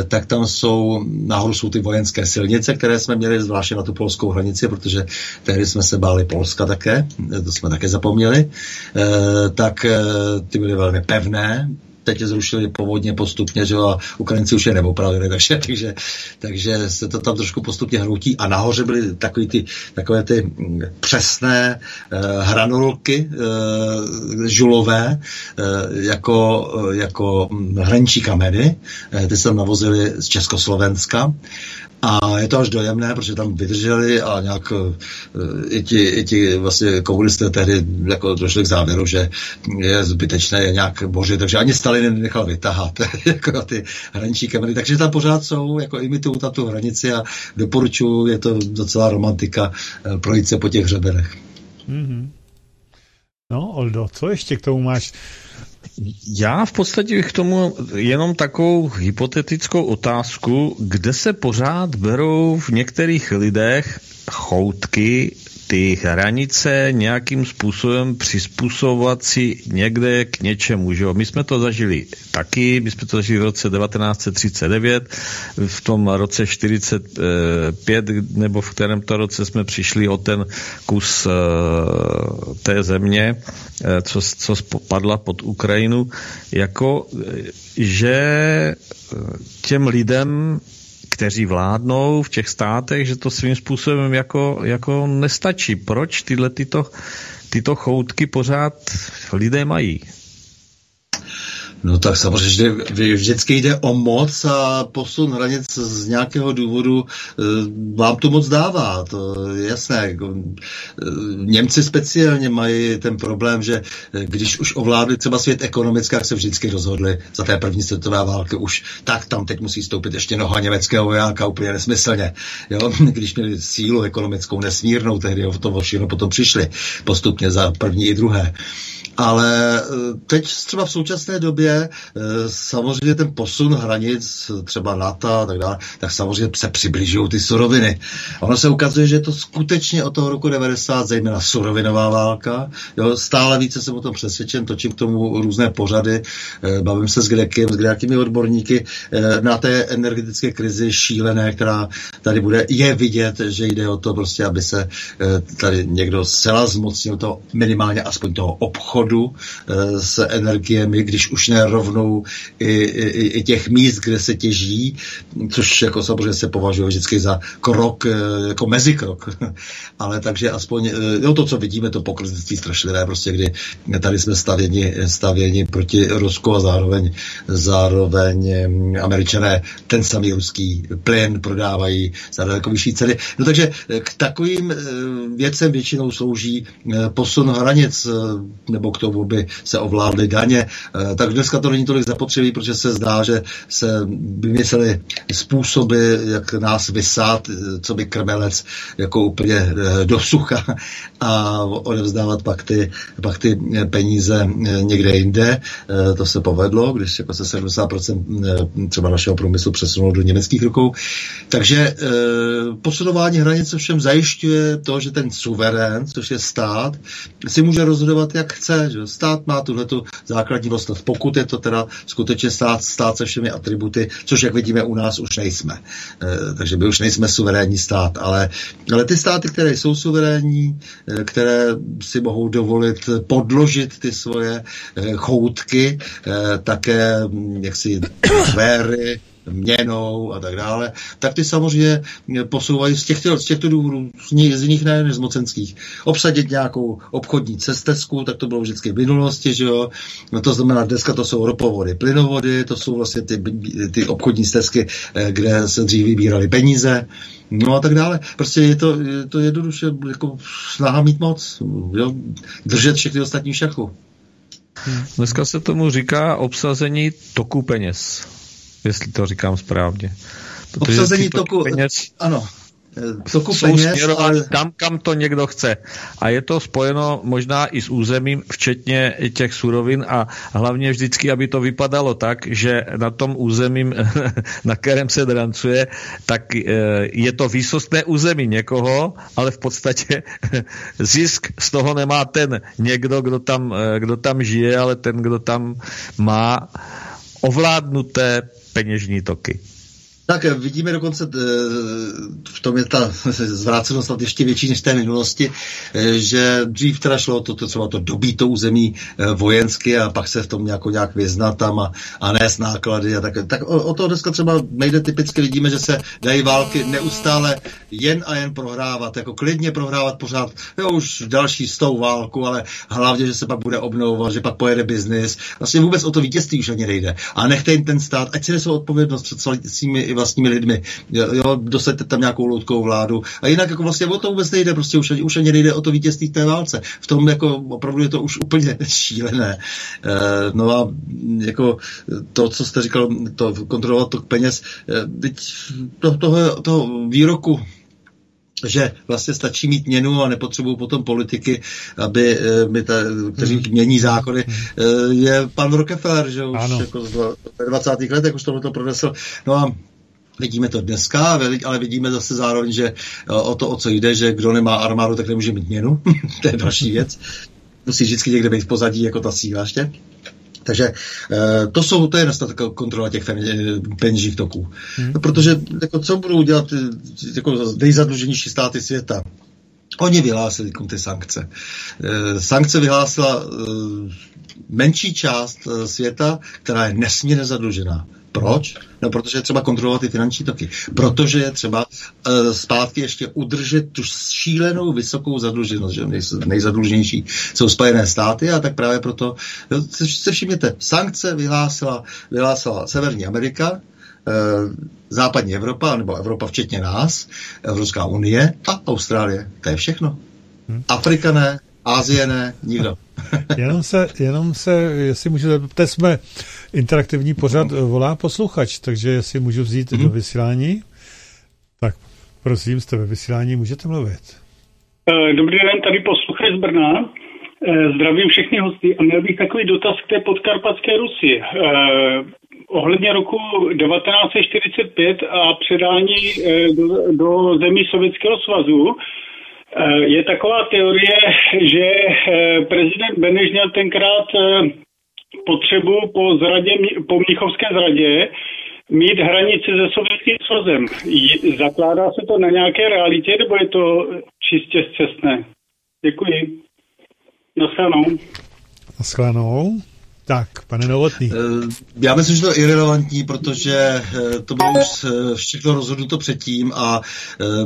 tak tam jsou, nahoru jsou ty vojenské silnice, které jsme měli zvláště na tu polskou hranici, protože tehdy jsme se báli Polska také, to jsme také zapomněli, eh, tak eh, ty byly velmi pevné, teď je zrušili povodně postupně, že a Ukrajinci už je neopravili, takže, takže, takže se to tam trošku postupně hroutí a nahoře byly takový ty, takové ty mm, přesné eh, hranolky eh, žulové eh, jako, jako mm, hrančí kameny, eh, ty se tam navozili z Československa a je to až dojemné, protože tam vydrželi a nějak uh, i, ti, i ti vlastně komunisté tehdy jako došli k závěru, že je zbytečné je nějak bořit, takže ani Stalin nechal vytahat jako ty hraniční kamery, takže tam pořád jsou, jako imitují tam tu hranici a doporučuji, je to docela romantika uh, projít se po těch hřebenech. Mm-hmm. No, Oldo, co ještě k tomu máš? Já v podstatě k tomu jenom takovou hypotetickou otázku, kde se pořád berou v některých lidech choutky ty hranice nějakým způsobem přizpůsobovat si někde k něčemu. Že jo? My jsme to zažili taky, my jsme to zažili v roce 1939, v tom roce 45, nebo v kterém to roce jsme přišli o ten kus uh, té země, uh, co, co padla pod Ukrajinu, jako že těm lidem kteří vládnou v těch státech, že to svým způsobem jako, jako nestačí. Proč tyhle tyto, tyto choutky pořád lidé mají? No tak samozřejmě vždycky jde o moc a posun hranic z nějakého důvodu e, vám to moc dává, to je jasné. Jako, e, Němci speciálně mají ten problém, že e, když už ovládli třeba svět ekonomický, jak se vždycky rozhodli za té první světové války už, tak tam teď musí stoupit ještě noha německého vojáka úplně nesmyslně. Jo? Když měli sílu ekonomickou nesmírnou, tehdy o to všechno potom přišli postupně za první i druhé. Ale teď třeba v současné době eh, samozřejmě ten posun hranic, třeba NATO a tak dále, tak samozřejmě se přibližují ty suroviny. Ono se ukazuje, že je to skutečně od toho roku 90, zejména surovinová válka. Jo, stále více jsem o tom přesvědčen, točím k tomu různé pořady, eh, bavím se s Grekem, s nějakými odborníky eh, na té energetické krizi šílené, která tady bude. Je vidět, že jde o to prostě, aby se tady někdo zcela zmocnil to minimálně aspoň toho obchodu s energiemi, když už ne rovnou i, i, i těch míst, kde se těží, což jako samozřejmě se považuje vždycky za krok, eh, jako mezikrok. Ale takže aspoň, eh, jo, to, co vidíme, to pokrytectví strašlivé, prostě kdy tady jsme stavěni, stavěni proti Rusku a zároveň, zároveň eh, američané ten samý ruský plyn prodávají za daleko vyšší ceny. No takže k takovým věcem většinou slouží posun hranic, nebo k tomu by se ovládly daně. Tak dnes dneska to není tolik zapotřebí, protože se zdá, že se vymysleli způsoby, jak nás vysát, co by krmelec, jako úplně eh, do sucha a odevzdávat pak ty, pak ty peníze eh, někde jinde. Eh, to se povedlo, když jako se 70% třeba našeho průmyslu přesunulo do německých rukou. Takže posunování hranice všem zajišťuje to, že ten suverén, což je stát, si může rozhodovat, jak chce. Že? Stát má tuhle základní vlastnost. Pokud je to teda skutečně stát, stát se všemi atributy, což jak vidíme u nás už nejsme. E, takže my už nejsme suverénní stát, ale, ale ty státy, které jsou suverénní, e, které si mohou dovolit podložit ty svoje e, choutky, e, také jaksi sféry, měnou a tak dále, tak ty samozřejmě posouvají z těchto, z těchto důvodů, z, nich, ne z mocenských. Obsadit nějakou obchodní cestesku, tak to bylo vždycky v minulosti, že jo. No to znamená, dneska to jsou ropovody, plynovody, to jsou vlastně ty, ty obchodní stezky, eh, kde se dřív vybíraly peníze, No a tak dále. Prostě je to, je to jednoduše jako snaha mít moc, jo? držet všechny ostatní šachu. Dneska se tomu říká obsazení toku peněz jestli to říkám správně. Protože Obsazení toku, peněz, ano, toku jsou peněz, ale... tam, kam to někdo chce. A je to spojeno možná i s územím, včetně těch surovin a hlavně vždycky, aby to vypadalo tak, že na tom územím, na kterém se drancuje, tak eh, je to výsostné území někoho, ale v podstatě zisk z toho nemá ten někdo, kdo tam, eh, kdo tam žije, ale ten, kdo tam má ovládnuté peněžní toky. Tak eh, vidíme dokonce, eh, v tom je ta zvrácenost snad ještě větší než té minulosti, eh, že dřív teda šlo to, to třeba to dobít to území vojensky a pak se v tom nějako nějak vyznat tam a, a nést náklady a tak. Tak o, o to dneska třeba nejde typicky, vidíme, že se dají války neustále jen a jen prohrávat, jako klidně prohrávat pořád, jo, už další stou válku, ale hlavně, že se pak bude obnovovat, že pak pojede biznis. Vlastně vůbec o to vítězství už ani nejde. A nechte jim ten stát, ať si nesou odpovědnost před svými vlastními lidmi. Jo, dosaďte tam nějakou loutkou vládu. A jinak jako vlastně o to vůbec nejde, prostě už, už ani nejde o to vítězství v té válce. V tom jako opravdu je to už úplně šílené. E, no a jako to, co jste říkal, to kontrolovat tok peněz, e, teď to, toho, toho výroku že vlastně stačí mít měnu a nepotřebují potom politiky, aby eh, my ta, kteří hmm. mění zákony, hmm. je pan Rockefeller, že už ano. jako z 20. letech už tohle to pronesl. No a Vidíme to dneska, ale vidíme zase zároveň, že o to, o co jde, že kdo nemá armádu, tak nemůže mít měnu. to je další věc. Musí vždycky někde být v pozadí jako ta síla ještě. Takže to jsou, to je nedostatek kontrola těch peněžních toků. Hmm. Protože jako, co budou dělat jako nejzadluženější státy světa? Oni vyhlásili ty sankce. Sankce vyhlásila menší část světa, která je nesmírně zadlužená. Proč? No, protože je třeba kontrolovat ty finanční toky. Protože je třeba uh, zpátky ještě udržet tu šílenou vysokou zadluženost, že nejzadluženější jsou Spojené státy a tak právě proto no, se, se všimněte, sankce vyhlásila, vyhlásila Severní Amerika, uh, západní Evropa, nebo Evropa včetně nás, Evropská unie a Austrálie. To je všechno. Hmm. Afrika ne, Ázie ne, nikdo. jenom se, jenom se, jestli můžu, zeptat, jsme interaktivní pořad volá posluchač, takže jestli můžu vzít mm-hmm. do vysílání, tak prosím, jste ve vysílání, můžete mluvit. Eh, dobrý den, tady posluchač z Brna. Eh, zdravím všechny hosty a měl bych takový dotaz k té podkarpatské Rusii. Eh, ohledně roku 1945 a předání do, do zemí Sovětského svazu je taková teorie, že prezident Beneš měl tenkrát potřebu po, zradě, po Mnichovské zradě mít hranici se Sovětským svazem. Zakládá se to na nějaké realitě, nebo je to čistě zcestné? Děkuji. Naschledanou. Naschledanou. Tak, pane Novotný. Eh, já myslím, že to je irrelevantní, protože eh, to bylo už eh, všechno rozhodnuto předtím a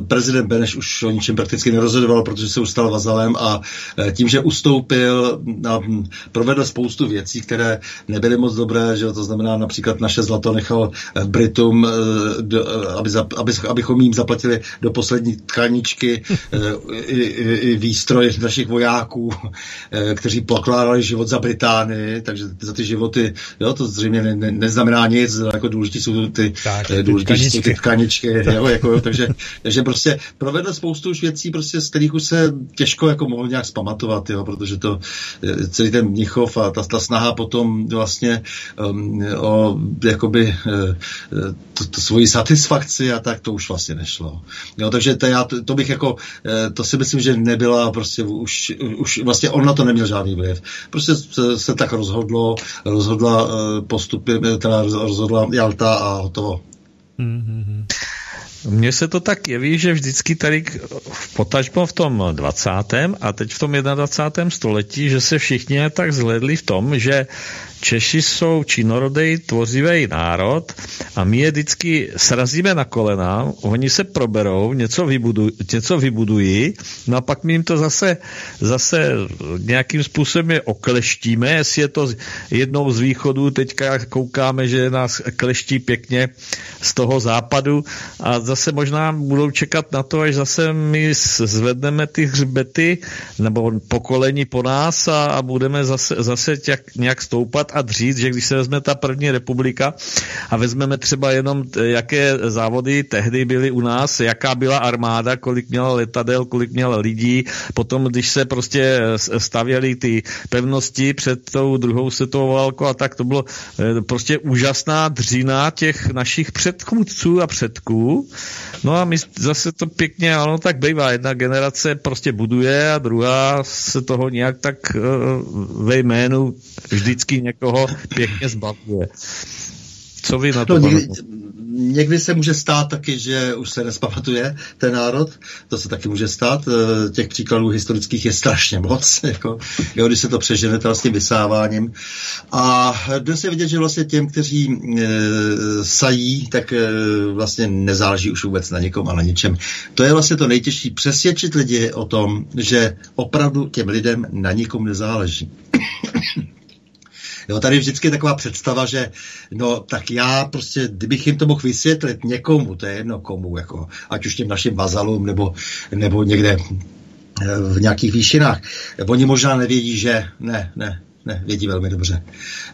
prezident Beneš už o ničem prakticky nerozhodoval, protože se už stal vazalem a tím, že ustoupil provedl spoustu věcí, které nebyly moc dobré, že to znamená například naše zlato nechal Britům, aby, aby, abychom jim zaplatili do poslední tkaničky i výstroj našich vojáků, kteří pokládali život za Británii, takže za ty životy, jo, to zřejmě ne, ne, neznamená nic, jako důležitý jsou ty, tak, eh, důležitý jsou ty tkaničky, jo, jako, jo, takže, takže prostě provedl spoustu už věcí, prostě, z kterých už se těžko jako mohl nějak zpamatovat, jo, protože to eh, celý ten Mnichov a ta, ta snaha potom vlastně um, o jakoby uh, to, to svoji satisfakci a tak to už vlastně nešlo. Jo, takže to, já, to, to bych jako, to si myslím, že nebyla prostě už, už vlastně on na to neměl žádný vliv. Prostě se, se tak rozhodlo rozhodla eh, postupy, eh, teda rozhodla Jalta a hotovo. Mm-hmm. Mně se to tak jeví, že vždycky tady potažmo v tom 20. a teď v tom 21. století, že se všichni tak zhledli v tom, že Češi jsou činorodej tvořivý národ a my je vždycky srazíme na kolena, oni se proberou, něco, vybuduj, něco vybudují, no a pak my jim to zase, zase nějakým způsobem je okleštíme, jestli je to jednou z východů, teďka koukáme, že nás kleští pěkně z toho západu a zase možná budou čekat na to, až zase my zvedneme ty hřbety nebo pokolení po nás a, a budeme zase, zase těk, nějak stoupat a dřít, že když se vezme ta první republika a vezmeme třeba jenom, jaké závody tehdy byly u nás, jaká byla armáda, kolik měla letadel, kolik měla lidí, potom když se prostě stavěly ty pevnosti před tou druhou světovou válkou a tak to bylo eh, prostě úžasná dřina těch našich předchůdců a předků. No a my zase to pěkně, ano, tak bývá. Jedna generace prostě buduje a druhá se toho nějak tak uh, ve jménu vždycky někoho někoho pěkně zbavuje. Co vy na to? No, někdy, někdy se může stát taky, že už se nespamatuje ten národ. To se taky může stát. Eh, těch příkladů historických je strašně moc. Jako, jo, když se to přežene s tím vysáváním. A dnes je vidět, že vlastně těm, kteří e, sají, tak e, vlastně nezáleží už vůbec na někom a na ničem. To je vlastně to nejtěžší. Přesvědčit lidi o tom, že opravdu těm lidem na nikom nezáleží. Jo, tady vždycky je taková představa, že no tak já prostě, kdybych jim to mohl vysvětlit někomu, to je jedno komu, jako, ať už těm našim vazalům nebo, nebo někde eh, v nějakých výšinách. Oni možná nevědí, že ne, ne, ne, vědí velmi dobře.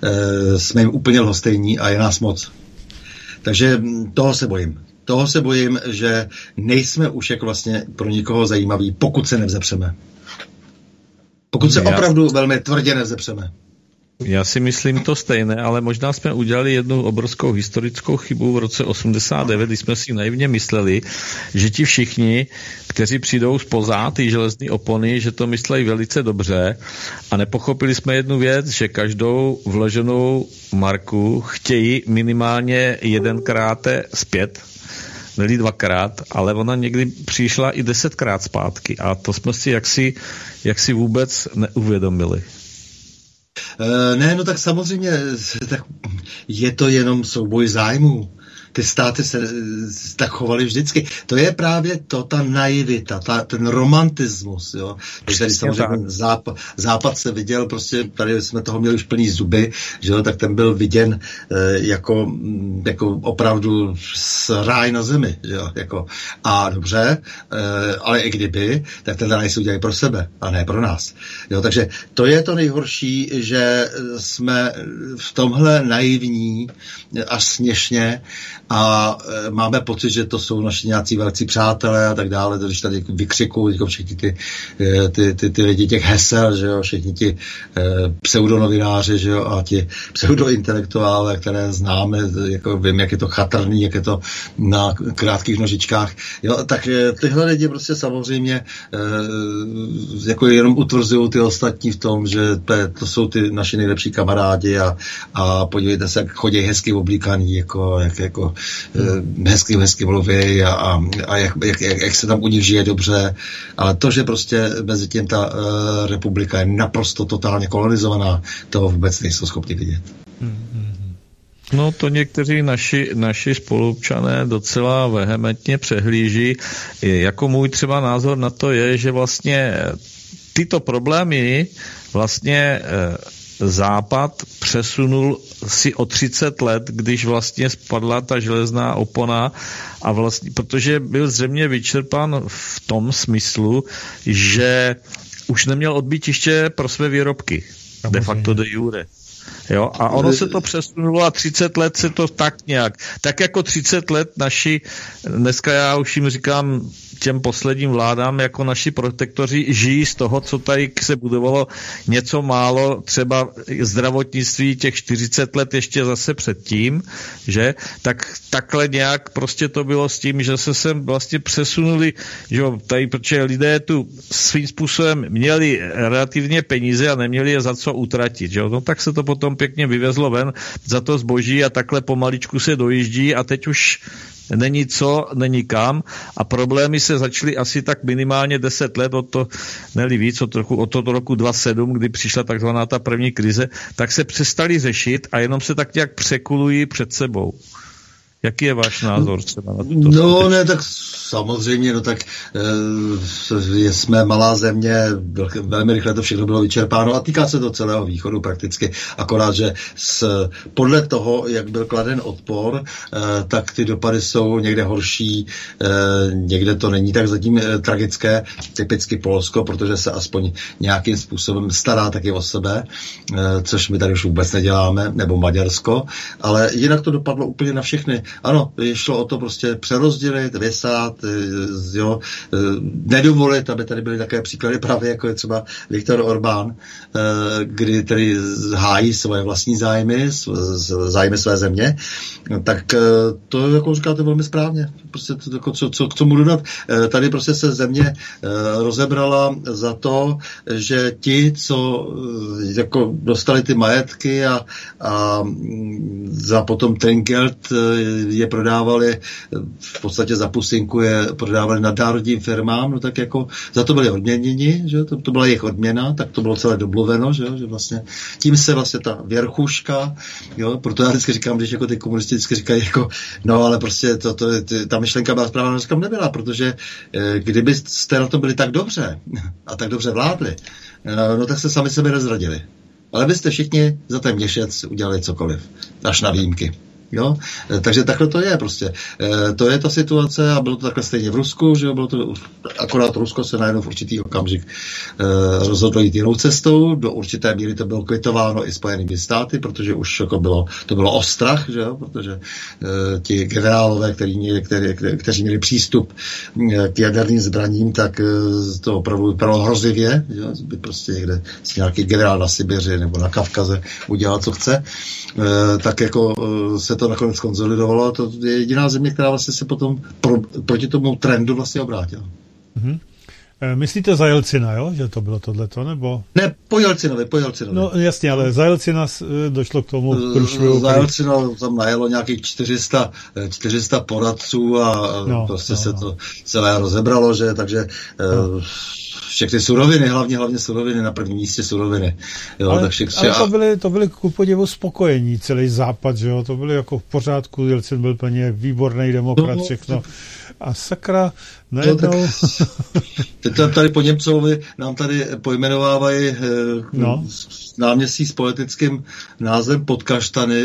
E, jsme jim úplně lhostejní a je nás moc. Takže hm, toho se bojím. Toho se bojím, že nejsme už jako vlastně pro nikoho zajímaví, pokud se nevzepřeme. Pokud se opravdu velmi tvrdě nevzepřeme. Já si myslím to stejné, ale možná jsme udělali jednu obrovskou historickou chybu v roce 89, kdy jsme si naivně mysleli, že ti všichni, kteří přijdou spoza ty železné opony, že to myslí velice dobře a nepochopili jsme jednu věc, že každou vloženou marku chtějí minimálně jedenkrát zpět, ne dvakrát, ale ona někdy přišla i desetkrát zpátky a to jsme si jaksi, jaksi vůbec neuvědomili. Eh, ne, no tak samozřejmě tak je to jenom souboj zájmů ty státy se tak chovaly vždycky. To je právě to, ta naivita, ta, ten romantismus, jo. Tady samozřejmě západ, západ se viděl, prostě tady jsme toho měli už plný zuby, že jo, tak ten byl viděn e, jako, mm, jako opravdu s ráj na zemi, že jo, jako. A dobře, e, ale i kdyby, tak ten ráj si udělají pro sebe a ne pro nás. Jo, takže to je to nejhorší, že jsme v tomhle naivní až směšně a e, máme pocit, že to jsou naši nějací velcí přátelé a tak dále, když tady vykřikují jako všichni ty, e, ty, ty, ty lidi těch hesel, že jo, všichni ti e, pseudonovináři, že jo, a ti pseudointelektuále, které známe, jako vím, jak je to chatrný, jak je to na krátkých nožičkách, jo, tak e, tyhle lidi prostě samozřejmě e, jako jenom utvrzují ty ostatní v tom, že to, jsou ty naši nejlepší kamarádi a, a podívejte se, jak chodí hezky oblíkaný, jako, jak, jako. Hezky, hezky mluví a, a, a jak, jak, jak, jak se tam u nich žije dobře. Ale to, že prostě mezi tím ta uh, republika je naprosto totálně kolonizovaná, to vůbec nejsou schopni vidět. Hmm. No to někteří naši, naši spolupčané docela vehementně přehlíží. Jako můj třeba názor na to je, že vlastně tyto problémy vlastně eh, Západ přesunul si o 30 let, když vlastně spadla ta železná opona a vlastně, protože byl zřejmě vyčerpan v tom smyslu, že už neměl odbytiště pro své výrobky. De facto de jure. Jo, a ono se to přesunulo a 30 let se to tak nějak. Tak jako 30 let naši, dneska já už jim říkám těm posledním vládám jako naši protektoři žijí z toho, co tady se budovalo něco málo, třeba zdravotnictví těch 40 let ještě zase předtím, že? Tak takhle nějak prostě to bylo s tím, že se sem vlastně přesunuli, že tady, protože lidé tu svým způsobem měli relativně peníze a neměli je za co utratit, že? No tak se to potom pěkně vyvezlo ven za to zboží a takhle pomaličku se dojíždí a teď už není co, není kam a problémy se začaly asi tak minimálně 10 let od to, neli víc, od, roku, od toho roku 2007, kdy přišla takzvaná ta první krize, tak se přestali řešit a jenom se tak nějak překulují před sebou. Jaký je váš názor třeba na to? No ne, tak samozřejmě, no tak e, jsme malá země, velmi rychle to všechno bylo vyčerpáno a týká se to celého východu prakticky, akorát, že s, podle toho, jak byl kladen odpor, e, tak ty dopady jsou někde horší, e, někde to není tak zatím e, tragické, typicky Polsko, protože se aspoň nějakým způsobem stará taky o sebe, e, což my tady už vůbec neděláme, nebo Maďarsko, ale jinak to dopadlo úplně na všechny ano, šlo o to prostě přerozdělit, vysát, eh, jo, eh, nedovolit, aby tady byly také příklady právě jako je třeba Viktor Orbán, eh, kdy tedy hájí svoje vlastní zájmy, zájmy své země, tak to, jako říkáte, velmi správně. Prostě to, jako, co, co k tomu dodat? Tady prostě se země rozebrala za to, že ti, co jako dostali ty majetky a, a mm, za potom ten geld je prodávali, v podstatě za pusinku je prodávali nadnárodním firmám, no tak jako za to byli odměněni, že to, to byla jejich odměna, tak to bylo celé domluveno, že, že vlastně tím se vlastně ta věrchuška, jo, proto já vždycky říkám, když jako ty komunisti vždycky říkají jako, no ale prostě to, to, ty, ta myšlenka byla správná, říkám nebyla, protože eh, kdybyste na to byli tak dobře a tak dobře vládli, eh, no tak se sami sebe nezradili. Ale byste všichni za ten měšec udělali cokoliv, až na výjimky. Jo? Eh, takže takhle to je prostě. E, to je ta situace a bylo to takhle stejně v Rusku, že jo? Bylo to, akorát Rusko se najednou v určitý okamžik e, rozhodlo jít jinou cestou, do určité míry to bylo kvitováno i Spojenými státy, protože už jako bylo, to bylo ostrach, že jo? protože e, ti generálové, kteří měli, který, kteří měli přístup k jaderným zbraním, tak e, to opravdu vypadalo hrozivě, že jo? by prostě někde si nějaký generál na Sibiři nebo na Kavkaze udělal, co chce, e, tak jako e, se to nakonec konzolidovalo a to je jediná země, která vlastně se potom pro, proti tomu trendu vlastně obrátila. Mm-hmm. Myslíte za Jelcina, jo? že to bylo tohleto, nebo? Ne, po Jelcinovi, po Jelcinovi. No jasně, ale za Jelcina eh, došlo k tomu průšvihu. Za Jelcina tam najelo nějakých 400, 400 poradců a no, prostě no, se to celé rozebralo, že, takže no všechny suroviny, hlavně hlavně suroviny, na prvním místě suroviny. Jo, ale, tak všechny, ale to byly, to byly ku podivu spokojení, celý západ, že jo, to byly jako v pořádku, Jelcin byl plně výborný demokrat, no, všechno. A sakra, najednou... No, tak, tady po Němcovi nám tady pojmenovávají eh, no. náměstí s politickým názvem Podkaštany,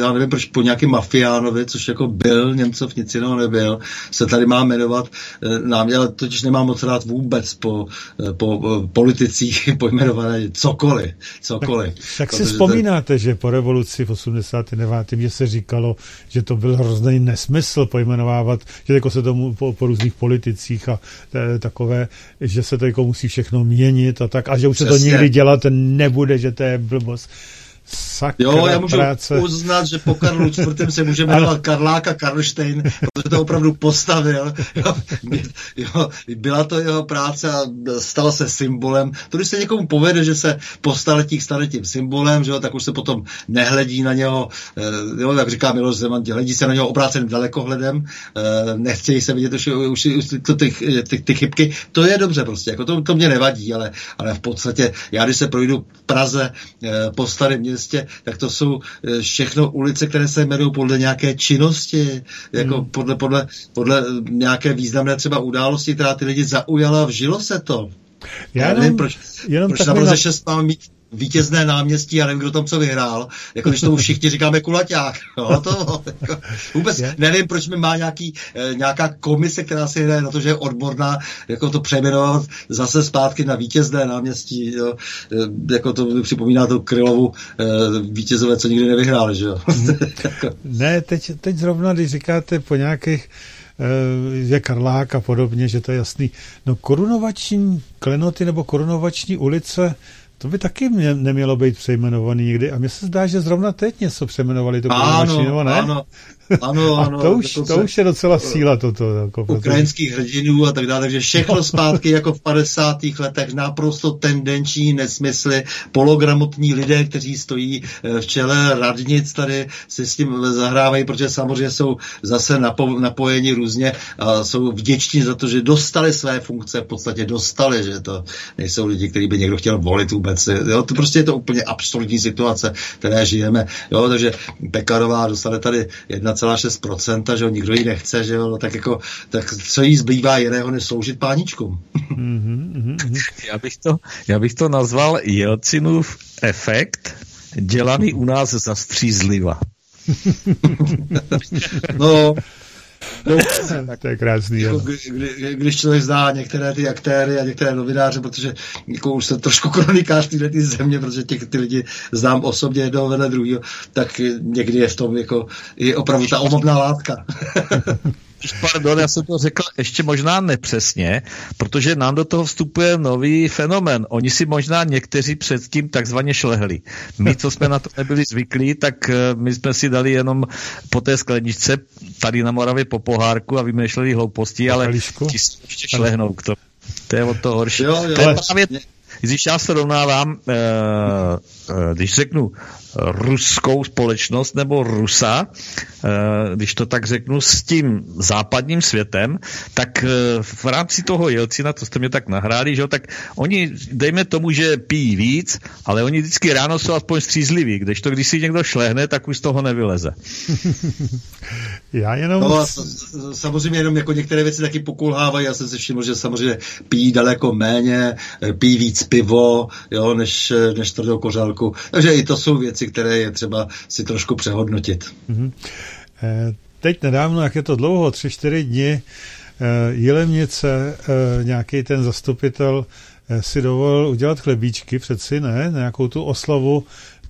já nevím proč po nějakém mafiánovi, což jako byl Němcov, nic jiného nebyl, se tady má jmenovat eh, náměstí, ale totiž nemám moc rád vůbec po, eh, po, po politicích pojmenované cokoliv, cokoliv. Tak, tak si vzpomínáte, to... že po revoluci v 89. že se říkalo, že to byl hrozný nesmysl pojmenovávat, že jako se tomu po, po různých politicích a t, takové, že se to jako musí všechno měnit a tak, a že už Přesně. se to nikdy dělat nebude, že to je blbost. Sakra jo, já můžu práce. uznat, že po Karlu IV. se může jmenovat Karláka Karlštejn, protože to opravdu postavil. Jo, jo, byla to jeho práce a stala se symbolem. To, když se někomu povede, že se po staletích stane tím symbolem, že jo, tak už se potom nehledí na něho, eh, jo, jak říká Miloš Zeman, hledí se na něho obráceným dalekohledem, eh, nechtějí se vidět už, už, už ty, ty, ty, ty chybky. To je dobře prostě, jako to, to mě nevadí, ale, ale v podstatě já, když se projdu Praze eh, po starém městě, tak to jsou eh, všechno ulice, které se jmenují podle nějaké činnosti, jako hmm. podle, podle, podle nějaké významné třeba události, která ty lidi zaujala, vžilo se to. Já, já nevím, proč, jenom proč na Praze 6 máme mít vítězné náměstí a nevím, kdo tam co vyhrál, jako když tomu všichni říkáme kulaťák. No, to, jako, vůbec je? nevím, proč mi má nějaký, e, nějaká komise, která si hraje na to, že je odborná, jako to přejmenovat zase zpátky na vítězné náměstí. Jo. E, jako to připomíná to Krylovu e, vítězové, co nikdy nevyhráli. Že jo. Hmm. ne, teď, teď zrovna, když říkáte po nějakých je Karlák a podobně, že to je jasný. No korunovační klenoty nebo korunovační ulice to by taky mě, nemělo být přejmenovaný nikdy. A mně se zdá, že zrovna teď něco přejmenovali to ano, nebo ne? Ano, ano, ano. to, už, to už je docela síla toto. Jako, ukrajinských protože... hrdinů a tak dále, takže všechno zpátky jako v 50. letech, naprosto tendenční nesmysly, pologramotní lidé, kteří stojí eh, v čele radnic tady si s tím zahrávají, protože samozřejmě jsou zase napo, napojeni různě a jsou vděční za to, že dostali své funkce, v podstatě dostali, že to nejsou lidi, kteří by někdo chtěl volit vůbec. Jo, to prostě je to úplně absurdní situace, které žijeme. Jo, takže Pekarová dostane tady jedna 1,6%, že ho nikdo ji nechce, že jo, no, tak jako, tak co jí zbývá jiného, než sloužit páničkům. Mm-hmm, já, bych to, já bych to nazval Jelcinův efekt, dělaný u nás za střízliva. no, No, tak to je krásný. Jako, kdy, kdy, když člověk zná některé ty aktéry a některé novináře, protože jako už jsem trošku kronikář tyhle ty země, protože těch, ty lidi znám osobně jednoho vedle druhého, tak někdy je v tom jako i opravdu ta omobná látka. Pardon, já jsem to řekl ještě možná nepřesně, protože nám do toho vstupuje nový fenomen. Oni si možná někteří předtím takzvaně šlehli. My, co jsme na to nebyli zvyklí, tak eh, my jsme si dali jenom po té skleničce tady na Moravě po pohárku a vymýšleli hlouposti, ale ti si ještě šlehnou k tomu. To je o to horší. Jo, jo, to je právě, když já srovnávám, eh, eh, když řeknu ruskou společnost nebo Rusa, eh, když to tak řeknu, s tím západním světem, tak v rámci toho Jelcina, to jste mě tak nahráli, že jo, tak oni, dejme tomu, že pijí víc, ale oni vždycky ráno jsou aspoň střízliví, když to, když si někdo šlehne, tak už z toho nevyleze. Já jenom... No, samozřejmě jenom jako některé věci taky pokulhávají, já jsem si všiml, že samozřejmě pijí daleko méně, pijí víc pivo, jo, než, než tvrdou kořálku. Takže i to jsou věci, věci, které je třeba si trošku přehodnotit. Mm-hmm. Teď nedávno, jak je to dlouho, tři, čtyři dny, Jilemnice, nějaký ten zastupitel si dovolil udělat chlebíčky, přeci ne, nějakou tu oslavu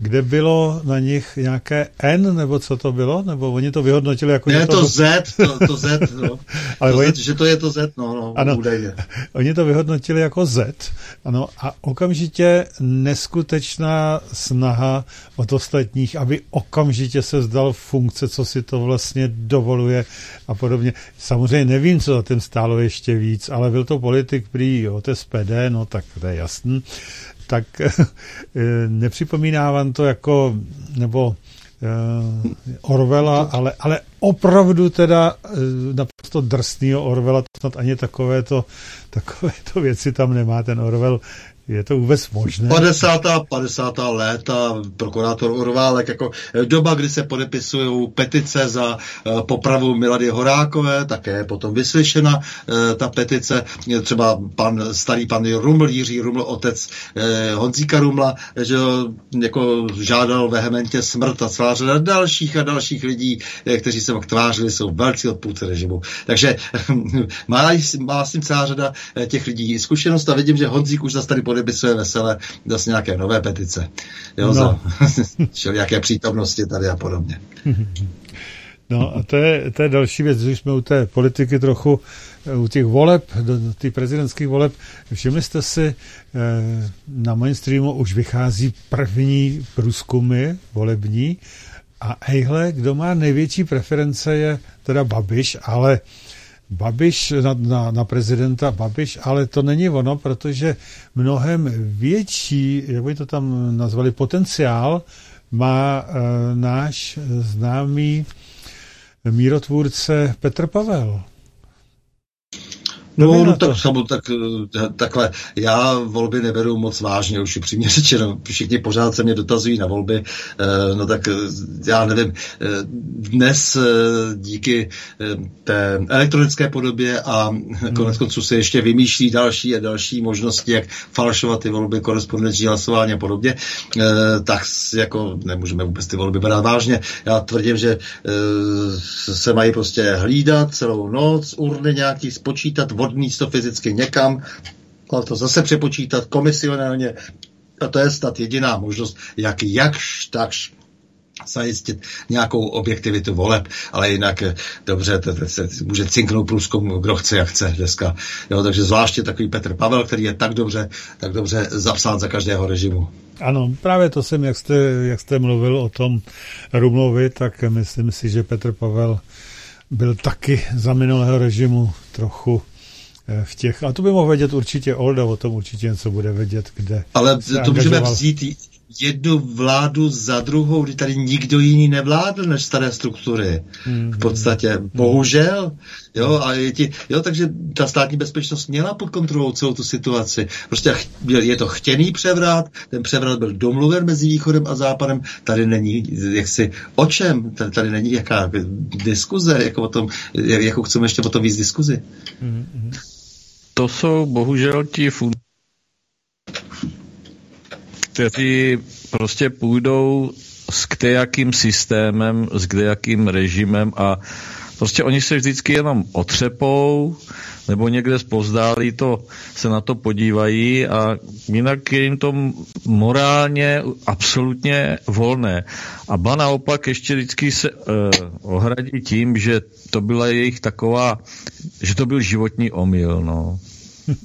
kde bylo na nich nějaké N, nebo co to bylo? Nebo oni to vyhodnotili jako... Ne, to, to Z, to, to Z, no. Ale to oni... Z, že to je to Z, no, no ano, údajně. Oni to vyhodnotili jako Z, ano, a okamžitě neskutečná snaha od ostatních, aby okamžitě se zdal funkce, co si to vlastně dovoluje a podobně. Samozřejmě nevím, co za tím stálo ještě víc, ale byl to politik prý od SPD, no tak to je jasný tak eh, nepřipomíná vám to jako, nebo uh, Orwella, ale, ale opravdu teda uh, naprosto drsného Orwella, to snad ani takovéto, takovéto věci tam nemá ten Orwell je to vůbec možné? 50. 50. léta, prokurátor Urválek, jako eh, doba, kdy se podepisují petice za uh, popravu Milady Horákové, také potom vyslyšena uh, ta petice, třeba pan, starý pan Ruml, Jiří Ruml, otec Honzíka Rumla, že jako žádal vehementně smrt a celá řada dalších a dalších lidí, kteří se tvářili, jsou velcí odpůrci režimu. Takže má, má s tím celá řada těch lidí zkušenost a vidím, že Honzík už zase tady podepisuje vesele zase nějaké nové petice. Jo, no. za jaké přítomnosti tady a podobně. No a to je, to je další věc, když jsme u té politiky trochu, eh, u těch voleb, do těch prezidentských voleb, všimli jste si, eh, na mainstreamu už vychází první průzkumy volební a ejhle, kdo má největší preference je teda Babiš, ale Babiš na, na, na prezidenta Babiš, ale to není ono, protože mnohem větší, jak by to tam nazvali, potenciál má e, náš známý mírotvůrce Petr Pavel. No, no tak, samo, tak, eh, takhle, já volby neberu moc vážně, už upřímně řečeno, všichni pořád se mě dotazují na volby, eh, no tak eh, já nevím, dnes díky té elektronické podobě a hmm. konec konců se ještě vymýšlí další a další možnosti, jak falšovat ty volby, korespondenční hlasování a podobně, tak jako nemůžeme vůbec ty volby brát vážně. Já tvrdím, že se mají prostě hlídat celou noc, urny nějaký spočítat, odníst to fyzicky někam, ale to zase přepočítat komisionálně. A to je snad jediná možnost, jak jakž takž zajistit nějakou objektivitu voleb, ale jinak eh, dobře, to, to se může cinknout průzkum, kdo chce, jak chce dneska. Jo, takže zvláště takový Petr Pavel, který je tak dobře, tak dobře zapsán za každého režimu. Ano, právě to jsem, jak jste, jak jste mluvil o tom Rumlovi, tak myslím si, že Petr Pavel byl taky za minulého režimu trochu v těch, a to by mohl vědět určitě Olda, o tom určitě něco bude vědět, kde Ale to můžeme vzít jednu vládu za druhou, kdy tady nikdo jiný nevládl než staré struktury. Hmm. V podstatě. Bohužel. Jo, a je ti, jo, takže ta státní bezpečnost měla pod kontrolou celou tu situaci. Prostě je to chtěný převrat, ten převrat byl domluven mezi východem a západem, tady není jaksi o čem, tady, tady není jaká diskuze, jako o tom, jako chceme ještě o tom víc diskuzi. Hmm to jsou bohužel ti fund kteří prostě půjdou s kdejakým systémem, s kdejakým režimem a prostě oni se vždycky jenom otřepou, nebo někde zpozdálí to, se na to podívají a jinak je jim to morálně absolutně volné. A ba naopak ještě vždycky se uh, ohradí tím, že to byla jejich taková, že to byl životní omyl, no.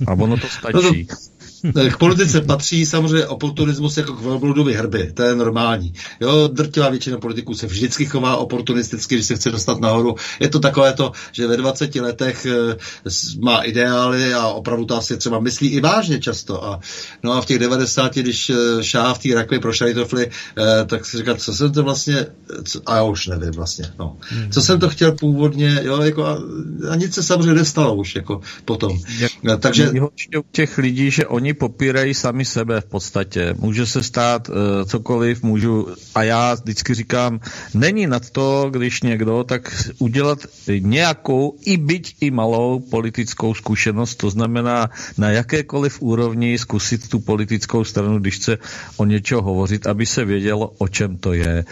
A ono to stačí. No to, k politice patří samozřejmě oportunismus jako k velbludovi hrby, to je normální. Jo, drtivá většina politiků se vždycky chová oportunisticky, když se chce dostat nahoru. Je to takové to, že ve 20 letech e, má ideály a opravdu to asi třeba myslí i vážně často. A, no a v těch 90, když e, šáh v té rakvi pro šajtofly, tak si říká, co jsem to vlastně, co, a já už nevím vlastně, no. Hmm. Co jsem to chtěl původně, jo, jako a, a nic se samozřejmě nestalo už, jako potom. Takže... u těch lidí, že oni oni popírají sami sebe v podstatě. Může se stát uh, cokoliv, můžu, a já vždycky říkám, není nad to, když někdo, tak udělat nějakou, i byť i malou politickou zkušenost, to znamená na jakékoliv úrovni zkusit tu politickou stranu, když chce o něčeho hovořit, aby se vědělo, o čem to je.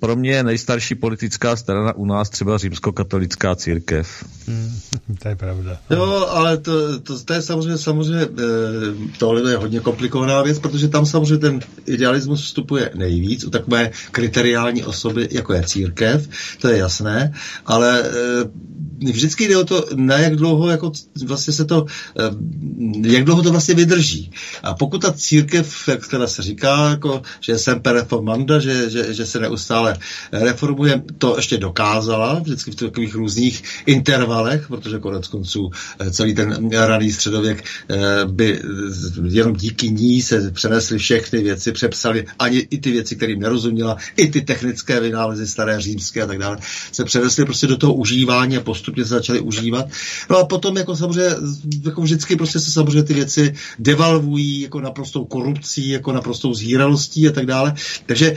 Pro mě je nejstarší politická strana u nás třeba římskokatolická církev. Hmm, to je pravda. Jo, ale to, to, to je samozřejmě, samozřejmě eh, tohle je hodně komplikovaná věc, protože tam samozřejmě ten idealismus vstupuje nejvíc u takové kriteriální osoby, jako je církev, to je jasné, ale eh, vždycky jde o to, na jak dlouho jako vlastně se to, eh, jak dlouho to vlastně vydrží. A pokud ta církev, jak teda se říká, jako, že je semper reformanda, že, že, že se neustále reformuje, to ještě dokázala, vždycky v takových různých intervalech, protože konec konců celý ten raný středověk by jenom díky ní se přenesly všechny věci, přepsali ani i ty věci, kterým nerozuměla, i ty technické vynálezy staré římské a tak dále, se přenesly prostě do toho užívání a postupně se začaly užívat. No a potom jako samozřejmě, jako vždycky prostě se samozřejmě ty věci devalvují jako naprostou korupcí, jako naprostou zhýralostí a tak dále. Takže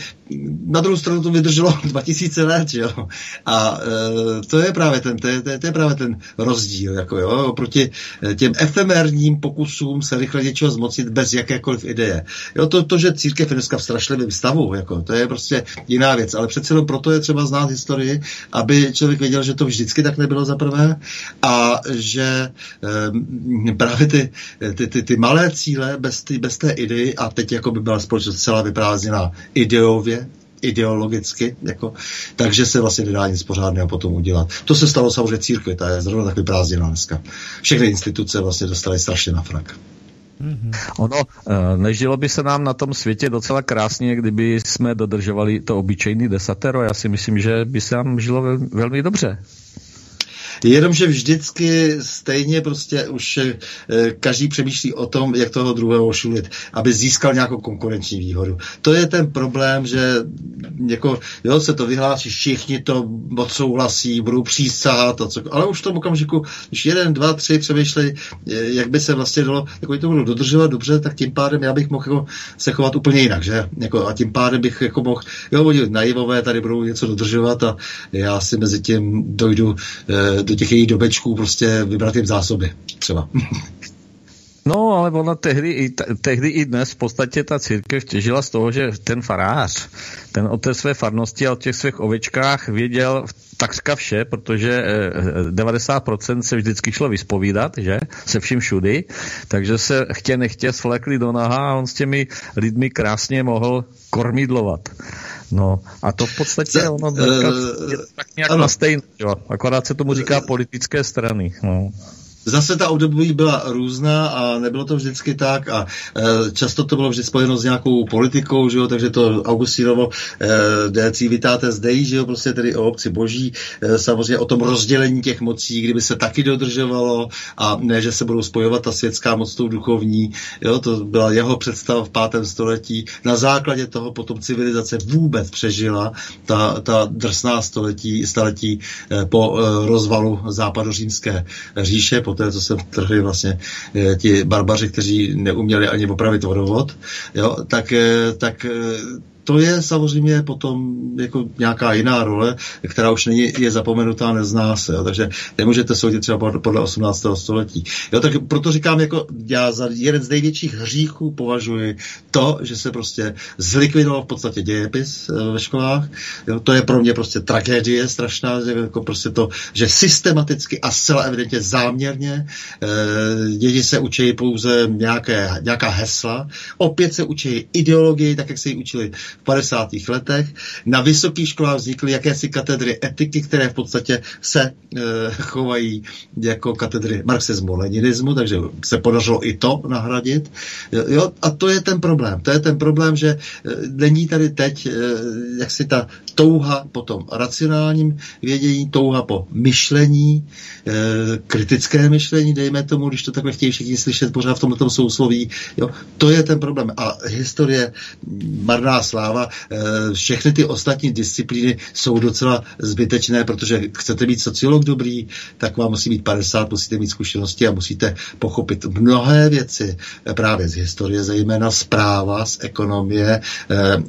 na druhou stranu to vydrželo 2000 let, jo. A e, to je právě ten, to je, to je, to je právě ten rozdíl, jako jo, oproti e, těm efemérním pokusům se rychle něčeho zmocnit bez jakékoliv ideje. Jo, to, to že církev je dneska v strašlivém stavu, jako, to je prostě jiná věc, ale přece jenom proto je třeba znát historii, aby člověk věděl, že to vždycky tak nebylo za prvé a že e, právě ty, ty, ty, ty malé cíle bez, ty, bez té idei a teď jako by byla společnost celá vyprázdněná ideově, ideologicky, jako, takže se vlastně nedá nic pořádného potom udělat. To se stalo samozřejmě církvi, ta je zrovna tak vyprázdněná dneska. Všechny instituce vlastně dostaly strašně na frak. Mm-hmm. Ono, eh, nežilo by se nám na tom světě docela krásně, kdyby jsme dodržovali to obyčejný desatero. Já si myslím, že by se nám žilo velmi dobře. Jenomže vždycky stejně prostě už eh, každý přemýšlí o tom, jak toho druhého ošulit, aby získal nějakou konkurenční výhodu. To je ten problém, že jako, jo, se to vyhlásí, všichni to odsouhlasí, budou přísahat, co, ale už v tom okamžiku, když jeden, dva, tři přemýšlí, eh, jak by se vlastně dalo, jako to budou dodržovat dobře, tak tím pádem já bych mohl jako se chovat úplně jinak, že? Jako, a tím pádem bych jako mohl, jo, oni naivové tady budou něco dodržovat a já si mezi tím dojdu eh, do těch jejich dobečků prostě vybrat jim zásoby třeba. No, ale ona tehdy i, tehdy i dnes v podstatě ta církev těžila z toho, že ten farář, ten o té své farnosti a o těch svých ovečkách věděl takřka vše, protože 90% eh, se vždycky šlo vyspovídat, že, se vším všudy, takže se chtě nechtě svlekli do naha a on s těmi lidmi krásně mohl kormidlovat. No a to v podstatě ono dneska uh, je tak nějak ano. na stejné, jo. akorát se tomu říká politické strany. No zase ta období byla různá a nebylo to vždycky tak a e, často to bylo vždy spojeno s nějakou politikou, že jo, takže to Augustínovo e, de Civitates Dei, že jo, prostě tedy o obci boží, e, samozřejmě o tom rozdělení těch mocí, kdyby se taky dodržovalo a ne, že se budou spojovat ta světská moc tou duchovní, jo, to byla jeho představa v pátém století. Na základě toho potom civilizace vůbec přežila ta, ta drsná století, e, po rozvalu západořímské říše, po poté, co se trhli vlastně eh, ti barbaři, kteří neuměli ani opravit vodovod, jo, tak, eh, tak eh, to je samozřejmě potom jako nějaká jiná role, která už není, je zapomenutá, nezná se. Jo. Takže nemůžete soudit třeba podle 18. století. Jo, tak proto říkám, jako já za jeden z největších hříchů považuji to, že se prostě zlikvidoval v podstatě dějepis eh, ve školách. Jo, to je pro mě prostě tragédie strašná, že, jako prostě to, že systematicky a zcela evidentně záměrně e, děti se učí pouze nějaké, nějaká hesla, opět se učí ideologii, tak jak se ji učili v 50. letech. Na vysokých školách vznikly jakési katedry etiky, které v podstatě se e, chovají jako katedry marxismu, leninismu, takže se podařilo i to nahradit. Jo, a to je ten problém. To je ten problém, že e, není tady teď e, jaksi ta touha po tom racionálním vědění, touha po myšlení, kritické myšlení, dejme tomu, když to takhle chtějí všichni slyšet pořád v tomto sousloví. Jo, to je ten problém. A historie marná slá zpráva. Všechny ty ostatní disciplíny jsou docela zbytečné, protože chcete být sociolog dobrý, tak vám musí být 50, musíte mít zkušenosti a musíte pochopit mnohé věci právě z historie, zejména zpráva, z ekonomie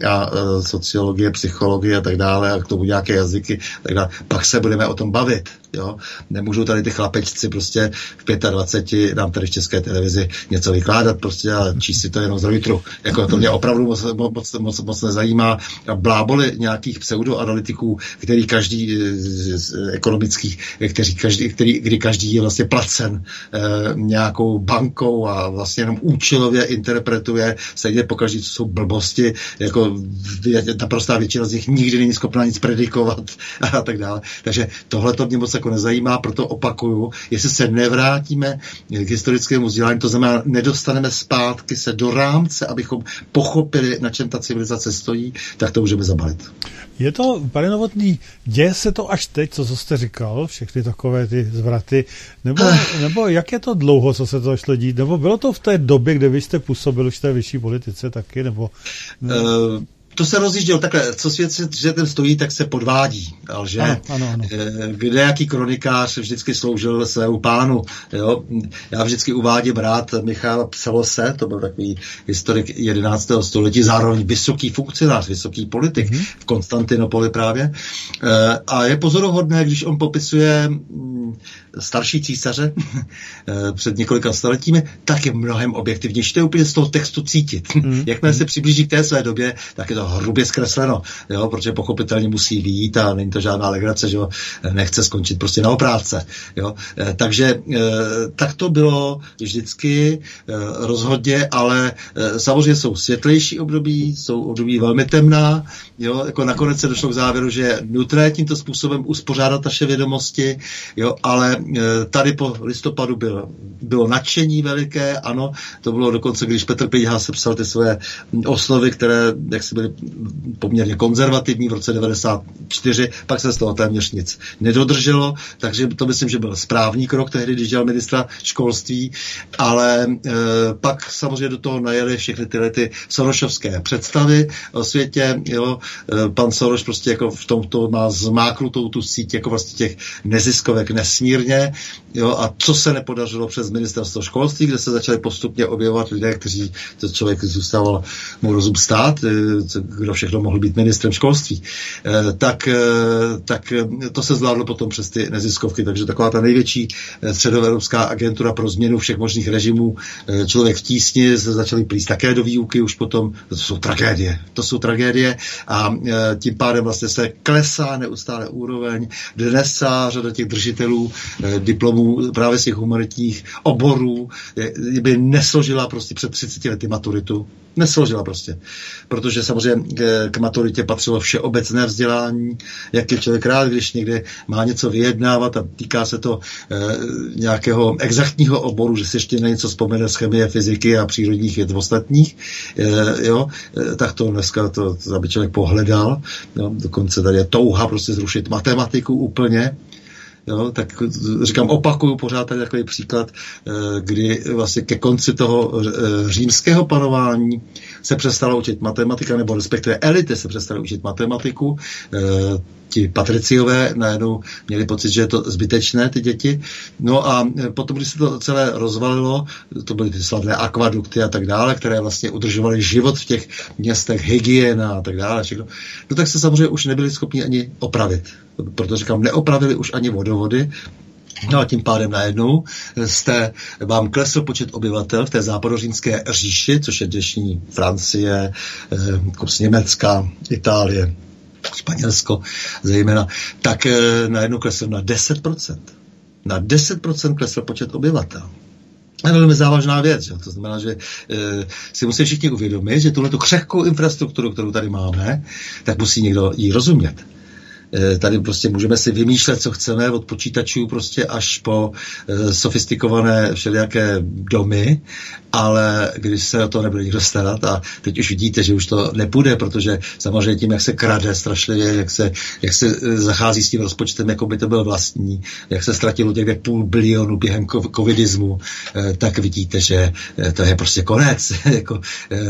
a sociologie, psychologie a tak dále a k tomu nějaké jazyky, tak dále. pak se budeme o tom bavit. Jo? Nemůžou tady ty chlapečci prostě v 25 nám tady v české televizi něco vykládat prostě a číst si to jenom z litru. Jako to mě opravdu moc, moc, moc, moc nezajímá. Bláboli nějakých pseudoanalytiků, který každý z ekonomických, kteří každý, který, kdy každý je vlastně placen eh, nějakou bankou a vlastně jenom účelově interpretuje, stejně pokaždý, co jsou blbosti, jako naprostá většina z nich nikdy není schopná nic predikovat a tak dále. Takže tohle to mě moc jako nezajímá, proto opakuju, jestli se nevrátíme k historickému vzdělání, to znamená, nedostaneme zpátky se do rámce, abychom pochopili, na čem ta civilizace stojí, tak to můžeme zabalit. Je to, pane Novotný, děje se to až teď, co, co jste říkal, všechny takové ty zvraty, nebo, nebo jak je to dlouho, co se to šlo dít, nebo bylo to v té době, kde vy jste působil už v té vyšší politice taky, nebo... Ne? Uh to se rozjížděl takhle, co svět že ten stojí, tak se podvádí, že ano, ano, ano. Eh, kde jaký kronikář vždycky sloužil svému pánu. Jo? Já vždycky uvádím rád Michala Pselose, to byl takový historik 11. století, zároveň vysoký funkcionář, vysoký politik mm-hmm. v Konstantinopoli právě. Eh, a je pozoruhodné, když on popisuje mm, starší císaře eh, před několika staletími, tak je mnohem objektivnější. To je úplně z toho textu cítit. Mm. Jakmile se přiblíží k té své době, tak je to hrubě zkresleno, jo, protože pochopitelně musí výjít a není to žádná legrace, že jo, nechce skončit prostě na oprávce. Jo. Eh, takže eh, tak to bylo vždycky rozhodně, ale samozřejmě jsou světlejší období, jsou období velmi temná, jo, jako nakonec se došlo k závěru, že je nutné tímto způsobem uspořádat naše vědomosti, jo, ale tady po listopadu bylo, bylo nadšení veliké, ano, to bylo dokonce, když Petr Pejha sepsal ty svoje oslovy, které jak si byly poměrně konzervativní v roce 94, pak se z toho téměř nic nedodrželo, takže to myslím, že byl správný krok tehdy, když dělal ministra školství, ale e, pak samozřejmě do toho najeli všechny tyhle ty sorošovské představy o světě, jo, e, pan Soroš prostě jako v tomto má zmáknutou tu síť jako vlastně těch neziskovek nesmírně Brně, jo, a co se nepodařilo přes ministerstvo školství, kde se začaly postupně objevovat lidé, kteří, to člověk zůstával mu rozum stát, eh, kdo všechno mohl být ministrem školství, eh, tak, eh, tak to se zvládlo potom přes ty neziskovky, takže taková ta největší středoevropská agentura pro změnu všech možných režimů, člověk v tísni, se začali plíst také do výuky už potom, to jsou tragédie, to jsou tragédie. A tím pádem vlastně se klesá neustále úroveň, dnes řada těch držitelů Eh, diplomů právě z těch humanitních oborů, by nesložila prostě před 30 lety maturitu. Nesložila prostě. Protože samozřejmě k, k maturitě patřilo všeobecné vzdělání, jak je člověk rád, když někde má něco vyjednávat a týká se to e, nějakého exaktního oboru, že si ještě na něco vzpomene z chemie, fyziky a přírodních věd ostatních, e, jo, e, tak to dneska to, to aby člověk pohledal. Jo, dokonce tady je touha prostě zrušit matematiku úplně, Jo, tak říkám, opakuju pořád tady takový příklad, eh, kdy vlastně ke konci toho eh, římského panování se přestalo učit matematika, nebo respektive elity se přestaly učit matematiku. Ti patriciové najednou měli pocit, že je to zbytečné, ty děti. No a potom, když se to celé rozvalilo, to byly ty slavné akvadukty a tak dále, které vlastně udržovaly život v těch městech, hygiena a tak dále, všechno. No tak se samozřejmě už nebyli schopni ani opravit. Proto říkám, neopravili už ani vodovody, No a tím pádem najednou jste, vám klesl počet obyvatel v té západořímské říši, což je dnešní Francie, eh, kus Německa, Itálie, Španělsko zejména, tak eh, najednou klesl na 10%. Na 10% klesl počet obyvatel. To je velmi závažná věc. Že? To znamená, že e, si musí všichni uvědomit, že tuhle křehkou infrastrukturu, kterou tady máme, tak musí někdo jí rozumět. Eh, tady prostě můžeme si vymýšlet, co chceme, od počítačů prostě až po eh, sofistikované všelijaké domy, ale když se o to nebude nikdo starat a teď už vidíte, že už to nepůjde, protože samozřejmě tím, jak se krade strašlivě, jak se, jak se eh, zachází s tím rozpočtem, jako by to byl vlastní, jak se ztratilo těch půl bilionu během covidismu, tak vidíte, že to je prostě konec. jako,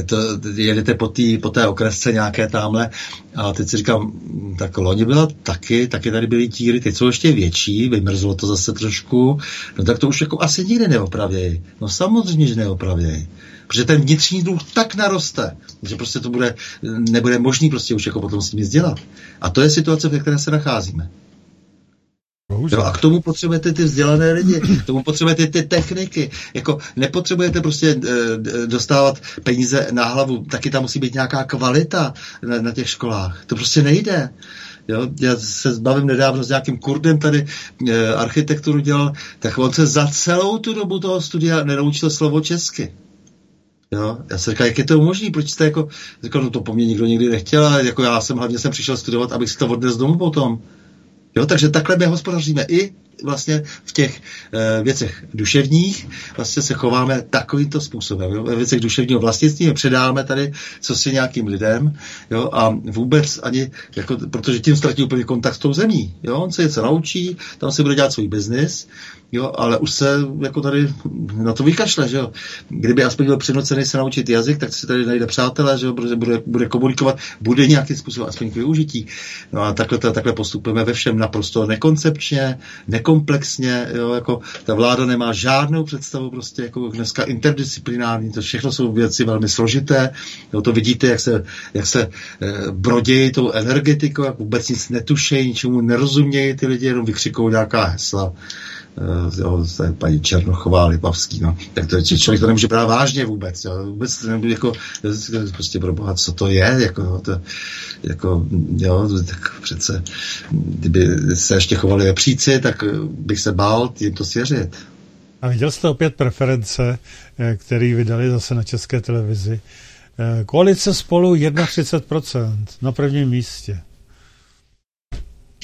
to, jedete po, tý, po té okresce nějaké tamhle a teď si říkám, tak loni byla taky, taky tady byly tíry, teď jsou ještě větší, vymrzlo to zase trošku, no tak to už jako asi nikdy neopravějí. No samozřejmě, že neopravějí. Protože ten vnitřní dluh tak naroste, že prostě to bude, nebude možný prostě už jako potom s tím nic dělat. A to je situace, ve které se nacházíme. Jo, a k tomu potřebujete ty vzdělané lidi, k tomu potřebujete ty techniky. Jako nepotřebujete prostě e, dostávat peníze na hlavu, taky tam musí být nějaká kvalita na, na těch školách. To prostě nejde. Jo, já se zbavím nedávno s nějakým Kurdem tady e, architekturu dělal, tak on se za celou tu dobu toho studia nenaučil slovo česky. Jo, já se říkal, jak je to možné, proč jste jako, říkal, no to po mně nikdo nikdy nechtěl, ale jako já jsem hlavně jsem přišel studovat, abych si to odnes domů potom. Jo, takže takhle my hospodaříme i vlastně v těch e, věcech duševních vlastně se chováme takovýmto způsobem. Jo? Ve věcech duševního vlastnictví my předáme tady co si nějakým lidem jo? a vůbec ani, jako, protože tím ztratí úplně kontakt s tou zemí. Jo? On se něco naučí, tam si bude dělat svůj biznis, jo? ale už se jako tady na to vykašle. Že jo? Kdyby aspoň byl přinucený se naučit jazyk, tak si tady najde přátelé, že jo? Bude, bude, bude komunikovat, bude nějakým způsobem aspoň k využití. No a takhle, takhle postupujeme ve všem naprosto nekoncepčně, nekoncepčně nekomplexně, jo, jako ta vláda nemá žádnou představu prostě jako dneska interdisciplinární, to všechno jsou věci velmi složité, jo, to vidíte, jak se, jak se e, brodějí tou energetikou, jak vůbec nic netušejí, ničemu nerozumějí ty lidi, jenom vykřikou nějaká hesla jo, to je paní Černochová, Lipavský, no, tak to, člověk to nemůže brát vážně vůbec, jo, vůbec to nemůže jako, prostě pro boha, co to je, jako, to, jako, jo, tak přece, kdyby se ještě chovali vepříci, tak bych se bál jim to svěřit. A viděl jste opět preference, eh, který vydali zase na české televizi. Eh, koalice spolu 31% na prvním místě.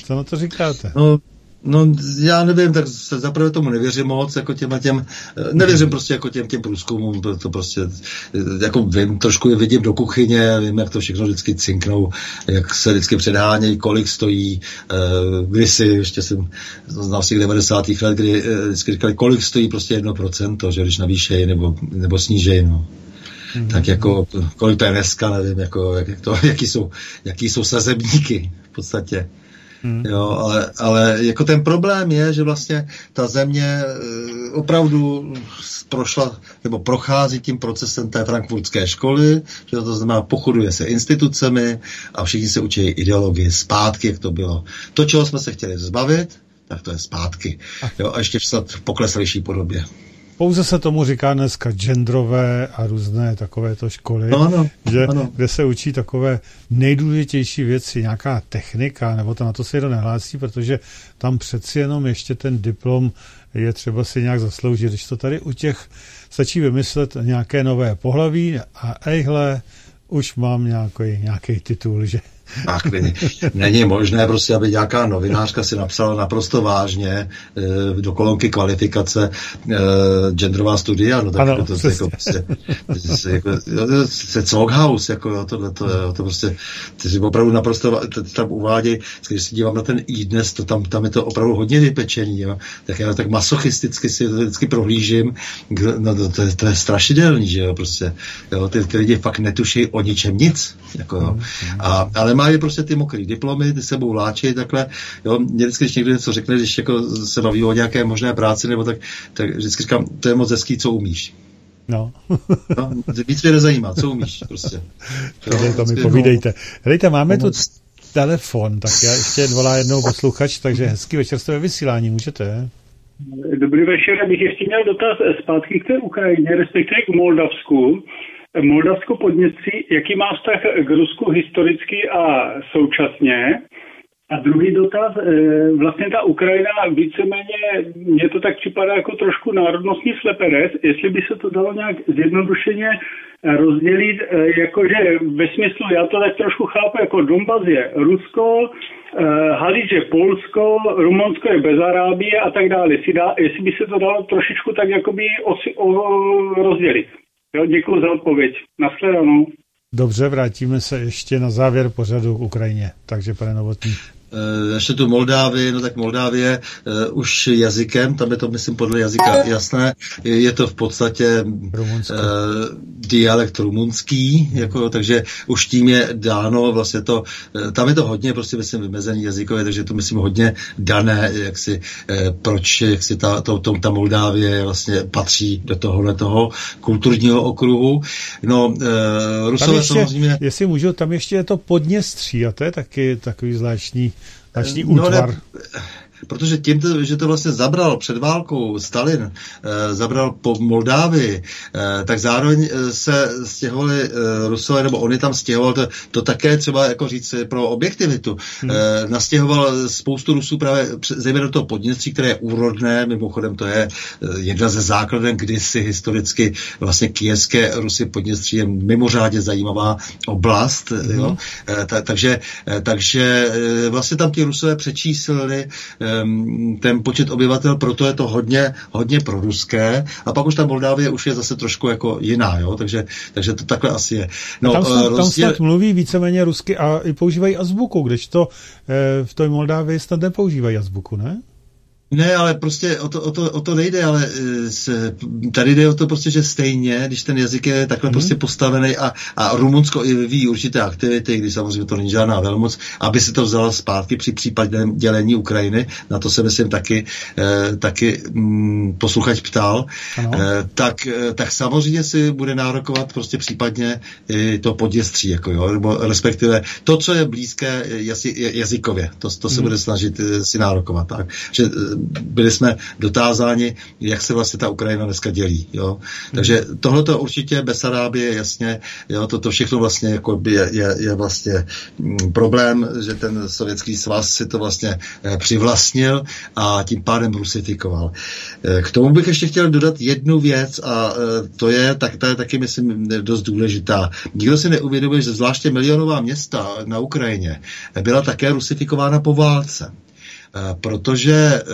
Co na to říkáte? No, No, já nevím, tak zaprvé tomu nevěřím moc, jako těm a těm, eh, nevěřím prostě jako těm, těm průzkumům, to prostě, eh, jako vím, trošku je vidím do kuchyně, vím, jak to všechno vždycky cinknou, jak se vždycky předhánějí, kolik stojí, uh, kdysi, ještě jsem znal z těch 90. let, kdy vždycky říkali, kolik stojí prostě jedno procento, že když navýšejí nebo, nebo snížejí, no. Mm-hmm. Tak jako, kolik to je dneska, nevím, jako, jak, jak to, jaký jsou, jaký jsou sazebníky v podstatě. Hmm. Jo, ale, ale jako ten problém je, že vlastně ta země eh, opravdu prošla nebo prochází tím procesem té frankfurtské školy, že to znamená pochoduje se institucemi a všichni se učí ideologii zpátky, jak to bylo. To, čeho jsme se chtěli zbavit, tak to je zpátky. Jo, a ještě v pokleslejší podobě. Pouze se tomu říká dneska genderové a různé takovéto školy, no, ano, že, ano. kde se učí takové nejdůležitější věci, nějaká technika, nebo to na to se jedno nehlásí, protože tam přeci jenom ještě ten diplom je třeba si nějak zasloužit. Když to tady u těch stačí vymyslet nějaké nové pohlaví a ejhle, už mám nějaký, nějaký titul, že Ach, není, možné prostě, aby nějaká novinářka si napsala naprosto vážně e, do kolonky kvalifikace e, genderová studia, no tak ano, to, to, jako, prostě, jako, se Coghouse, jako tohle, to, to, to prostě, ty si opravdu naprosto, tam uvádějí, když se dívám na ten i dnes, to tam, tam je to opravdu hodně vypečený, jo, tak já tak masochisticky si to vždycky prohlížím, no to, to, je, to je strašidelný, že jo, prostě, jo, ty, ty lidi fakt netuší o ničem nic, jako jo, a, ale má mají prostě ty mokré diplomy, ty sebou vláčí takhle. Jo, mě vždycky, když někdo něco řekne, když jako se baví o nějaké možné práci, nebo tak, tak vždycky říkám, to je moc hezký, co umíš. No. no víc mě nezajímá, co umíš prostě. Jo, to mi povídejte. Hlejte, máme tu telefon, tak já ještě volá jednou posluchač, takže hezký večer jste ve vysílání, můžete? Dobrý večer, abych ještě měl dotaz zpátky k té Ukrajině, respektive k Moldavsku. Moldavsko podněstří, jaký má vztah k Rusku historicky a současně? A druhý dotaz, eh, vlastně ta Ukrajina víceméně, mně to tak připadá jako trošku národnostní slepenec, jestli by se to dalo nějak zjednodušeně rozdělit, eh, jakože ve smyslu, já to tak trošku chápu, jako Donbass je Rusko, eh, Halič je Polsko, Rumunsko je Bezarábie a tak dále. Jestli, dá, jestli by se to dalo trošičku tak jakoby osi, o, rozdělit. Jo, děkuji za odpověď. Naschledanou. Dobře, vrátíme se ještě na závěr pořadu k Ukrajině. Takže, pane Novotný. Eh, ještě tu Moldávii, no tak Moldávie uh, už jazykem, tam je to, myslím, podle jazyka jasné, je to v podstatě uh, dialekt rumunský, jako, takže už tím je dáno vlastně to, uh, tam je to hodně prostě, myslím, vymezení jazykové, takže to, myslím, hodně dané, jak si, uh, proč, jak si ta, to, to, ta Moldávie vlastně patří do tohohle toho kulturního okruhu. No, uh, Rusové ještě, samozřejmě... Jestli můžu, tam ještě je to Podněstří a to je taky takový zvláštní Značný útvar. No, ne, protože tím, že to vlastně zabral před válkou Stalin, eh, zabral po Moldávii, eh, tak zároveň eh, se stěhovali Rusové, nebo oni tam stěhovali, to, to také třeba jako říct pro objektivitu, hmm. nastěhoval spoustu Rusů právě zejména do toho Podněstří, které je úrodné, mimochodem to je jedna ze základen kdysi historicky vlastně kijevské Rusy Podněstří je mimořádně zajímavá oblast, hmm. jo? Ta, takže, takže vlastně tam ti Rusové přečíslili ten počet obyvatel, proto je to hodně, hodně proruské. A pak už ta Moldávie už je zase trošku jako jiná, jo? Takže, takže to takhle asi je. No, tam, snad, rozdíl... tam snad mluví víceméně rusky a i používají azbuku, kdežto eh, v té Moldávii snad nepoužívají azbuku, ne? Ne, ale prostě o to, o to, o to nejde, ale eh, s, tady jde o to prostě, že stejně, když ten jazyk je takhle mm. prostě postavený a, a Rumunsko i vyvíjí určité aktivity, když samozřejmě to není žádná velmoc, aby se to vzala zpátky při případném dělení Ukrajiny, na to se myslím taky, eh, taky mm, posluchač ptal, eh, tak, eh, tak samozřejmě si bude nárokovat prostě případně i to poděstří, jako jo, nebo respektive to, co je blízké jazy, jazykově, to, to se mm. bude snažit eh, si nárokovat, tak, že byli jsme dotázáni, jak se vlastně ta Ukrajina dneska dělí. Jo? Takže tohle to určitě Besarábie, jasně, jo, toto všechno vlastně jako je, je, je vlastně mm, problém, že ten sovětský svaz si to vlastně eh, přivlastnil a tím pádem rusifikoval. Eh, k tomu bych ještě chtěl dodat jednu věc a eh, to je, tak, to je taky, myslím, dost důležitá. Nikdo si neuvědomuje, že zvláště milionová města na Ukrajině byla také rusifikována po válce. Eh, protože eh,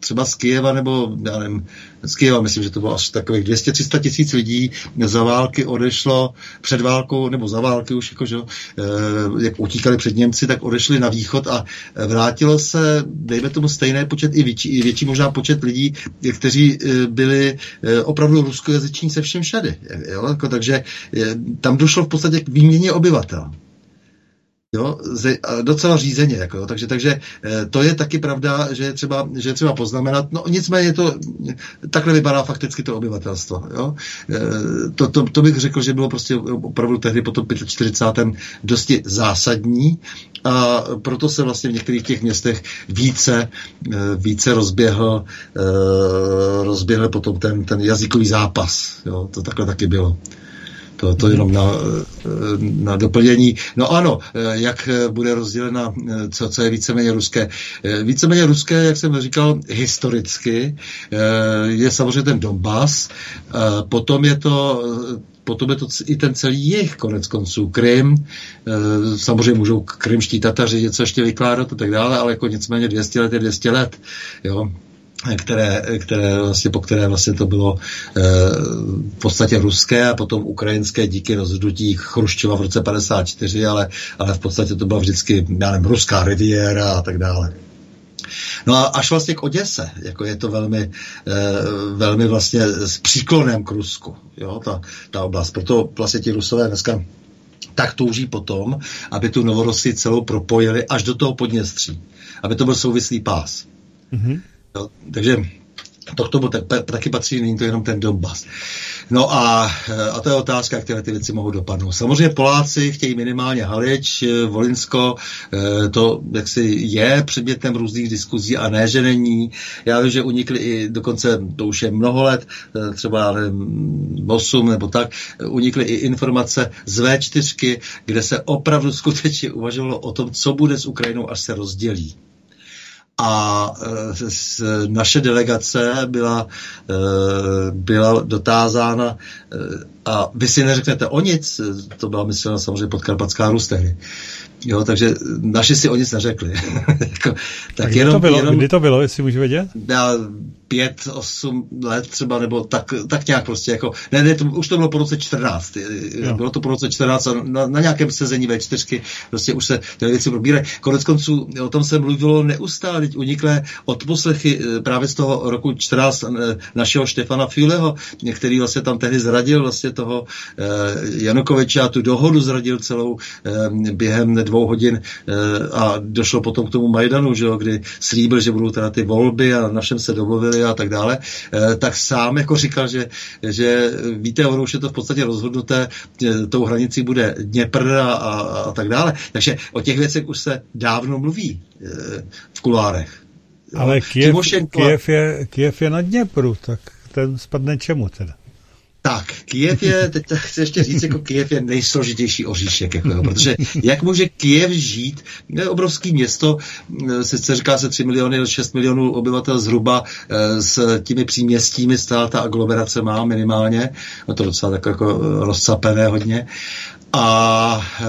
třeba z Kijeva, nebo já nevím, z Kijeva, myslím, že to bylo až takových 200-300 tisíc lidí za války odešlo před válkou, nebo za války už, jako, že, eh, jak utíkali před Němci, tak odešli na východ a vrátilo se, dejme tomu stejné počet, i větší, i větší možná počet lidí, kteří byli opravdu ruskojazyční se všem všady. Jo? Jako, takže tam došlo v podstatě k výměně obyvatel. Jo, docela řízeně, jako, jo, takže, takže eh, to je taky pravda, že je třeba, že je třeba poznamenat, no nicméně to, takhle vypadá fakticky to obyvatelstvo, jo. Eh, to, to, to bych řekl, že bylo prostě opravdu tehdy po tom 45. dosti zásadní a proto se vlastně v některých těch městech více, eh, více rozběhl, rozběhl potom ten, ten jazykový zápas, jo, to takhle taky bylo. To, to jenom na, na doplnění. No ano, jak bude rozdělena, co, co je víceméně ruské. Víceméně ruské, jak jsem říkal, historicky je samozřejmě ten Donbass, potom je to potom je to i ten celý jich, konec konců, Krym, samozřejmě můžou krymští Tataři něco ještě vykládat a tak dále, ale jako nicméně 200 let je 200 let, jo které, které vlastně, po které vlastně to bylo e, v podstatě ruské a potom ukrajinské díky rozhodnutí Chruščova v roce 54, ale, ale v podstatě to byla vždycky, já nevím, ruská riviera a tak dále. No a až vlastně k Oděse, jako je to velmi, e, velmi vlastně s příklonem k Rusku, jo, ta, ta oblast. Proto vlastně ti Rusové dneska tak touží potom, aby tu Novorosii celou propojili až do toho Podněstří. Aby to byl souvislý pás. Mm-hmm. Jo, takže to k tomu tak, taky patří, není to jenom ten Donbass. No a, a to je otázka, jak tyhle ty věci mohou dopadnout. Samozřejmě Poláci chtějí minimálně Halič, Volinsko, eh, to jaksi je předmětem různých diskuzí a ne, že není. Já vím, že unikly i dokonce, to už je mnoho let, eh, třeba nevím, 8 nebo tak, unikly i informace z V4, kde se opravdu skutečně uvažovalo o tom, co bude s Ukrajinou, až se rozdělí a e, naše delegace byla, e, byla dotázána e, a vy si neřeknete o nic, to byla myslena samozřejmě podkarpatská Rus tehdy. Jo, takže naši si o nic neřekli. jako, tak kdy, jenom, to bylo, jenom, kdy to bylo, jestli můžu vědět? Já, pět, osm let třeba, nebo tak, tak nějak prostě jako, ne, ne, to, už to bylo po roce 14, jo. bylo to po roce 14 a na, na nějakém sezení ve čtyřky prostě už se ty věci probírají. Konec konců o tom se mluvilo neustále, teď uniklé odposlechy eh, právě z toho roku 14 eh, našeho Štefana Füleho, který vlastně tam tehdy zradil vlastně toho eh, Janukoviče a tu dohodu zradil celou eh, během dvou hodin eh, a došlo potom k tomu Majdanu, že jo, kdy slíbil, že budou teda ty volby a na všem se domluvili a tak dále, eh, tak sám jako říkal, že, že víte, ono už je to v podstatě rozhodnuté, eh, tou hranicí bude Dněpr a, a, a tak dále. Takže o těch věcech už se dávno mluví v kulárech. Ale Kiev, Kiev, je, Kiev je na Dněpru, tak ten spadne čemu teda? Tak, Kiev je, teď chci ještě říct, jako Kiev je nejsložitější oříšek, jako, protože jak může Kiev žít, je obrovský město, eh, sice říká se 3 miliony, 6 milionů obyvatel zhruba, eh, s těmi příměstími stále ta aglomerace má minimálně, no to docela tak jako eh, rozcapené hodně, a e,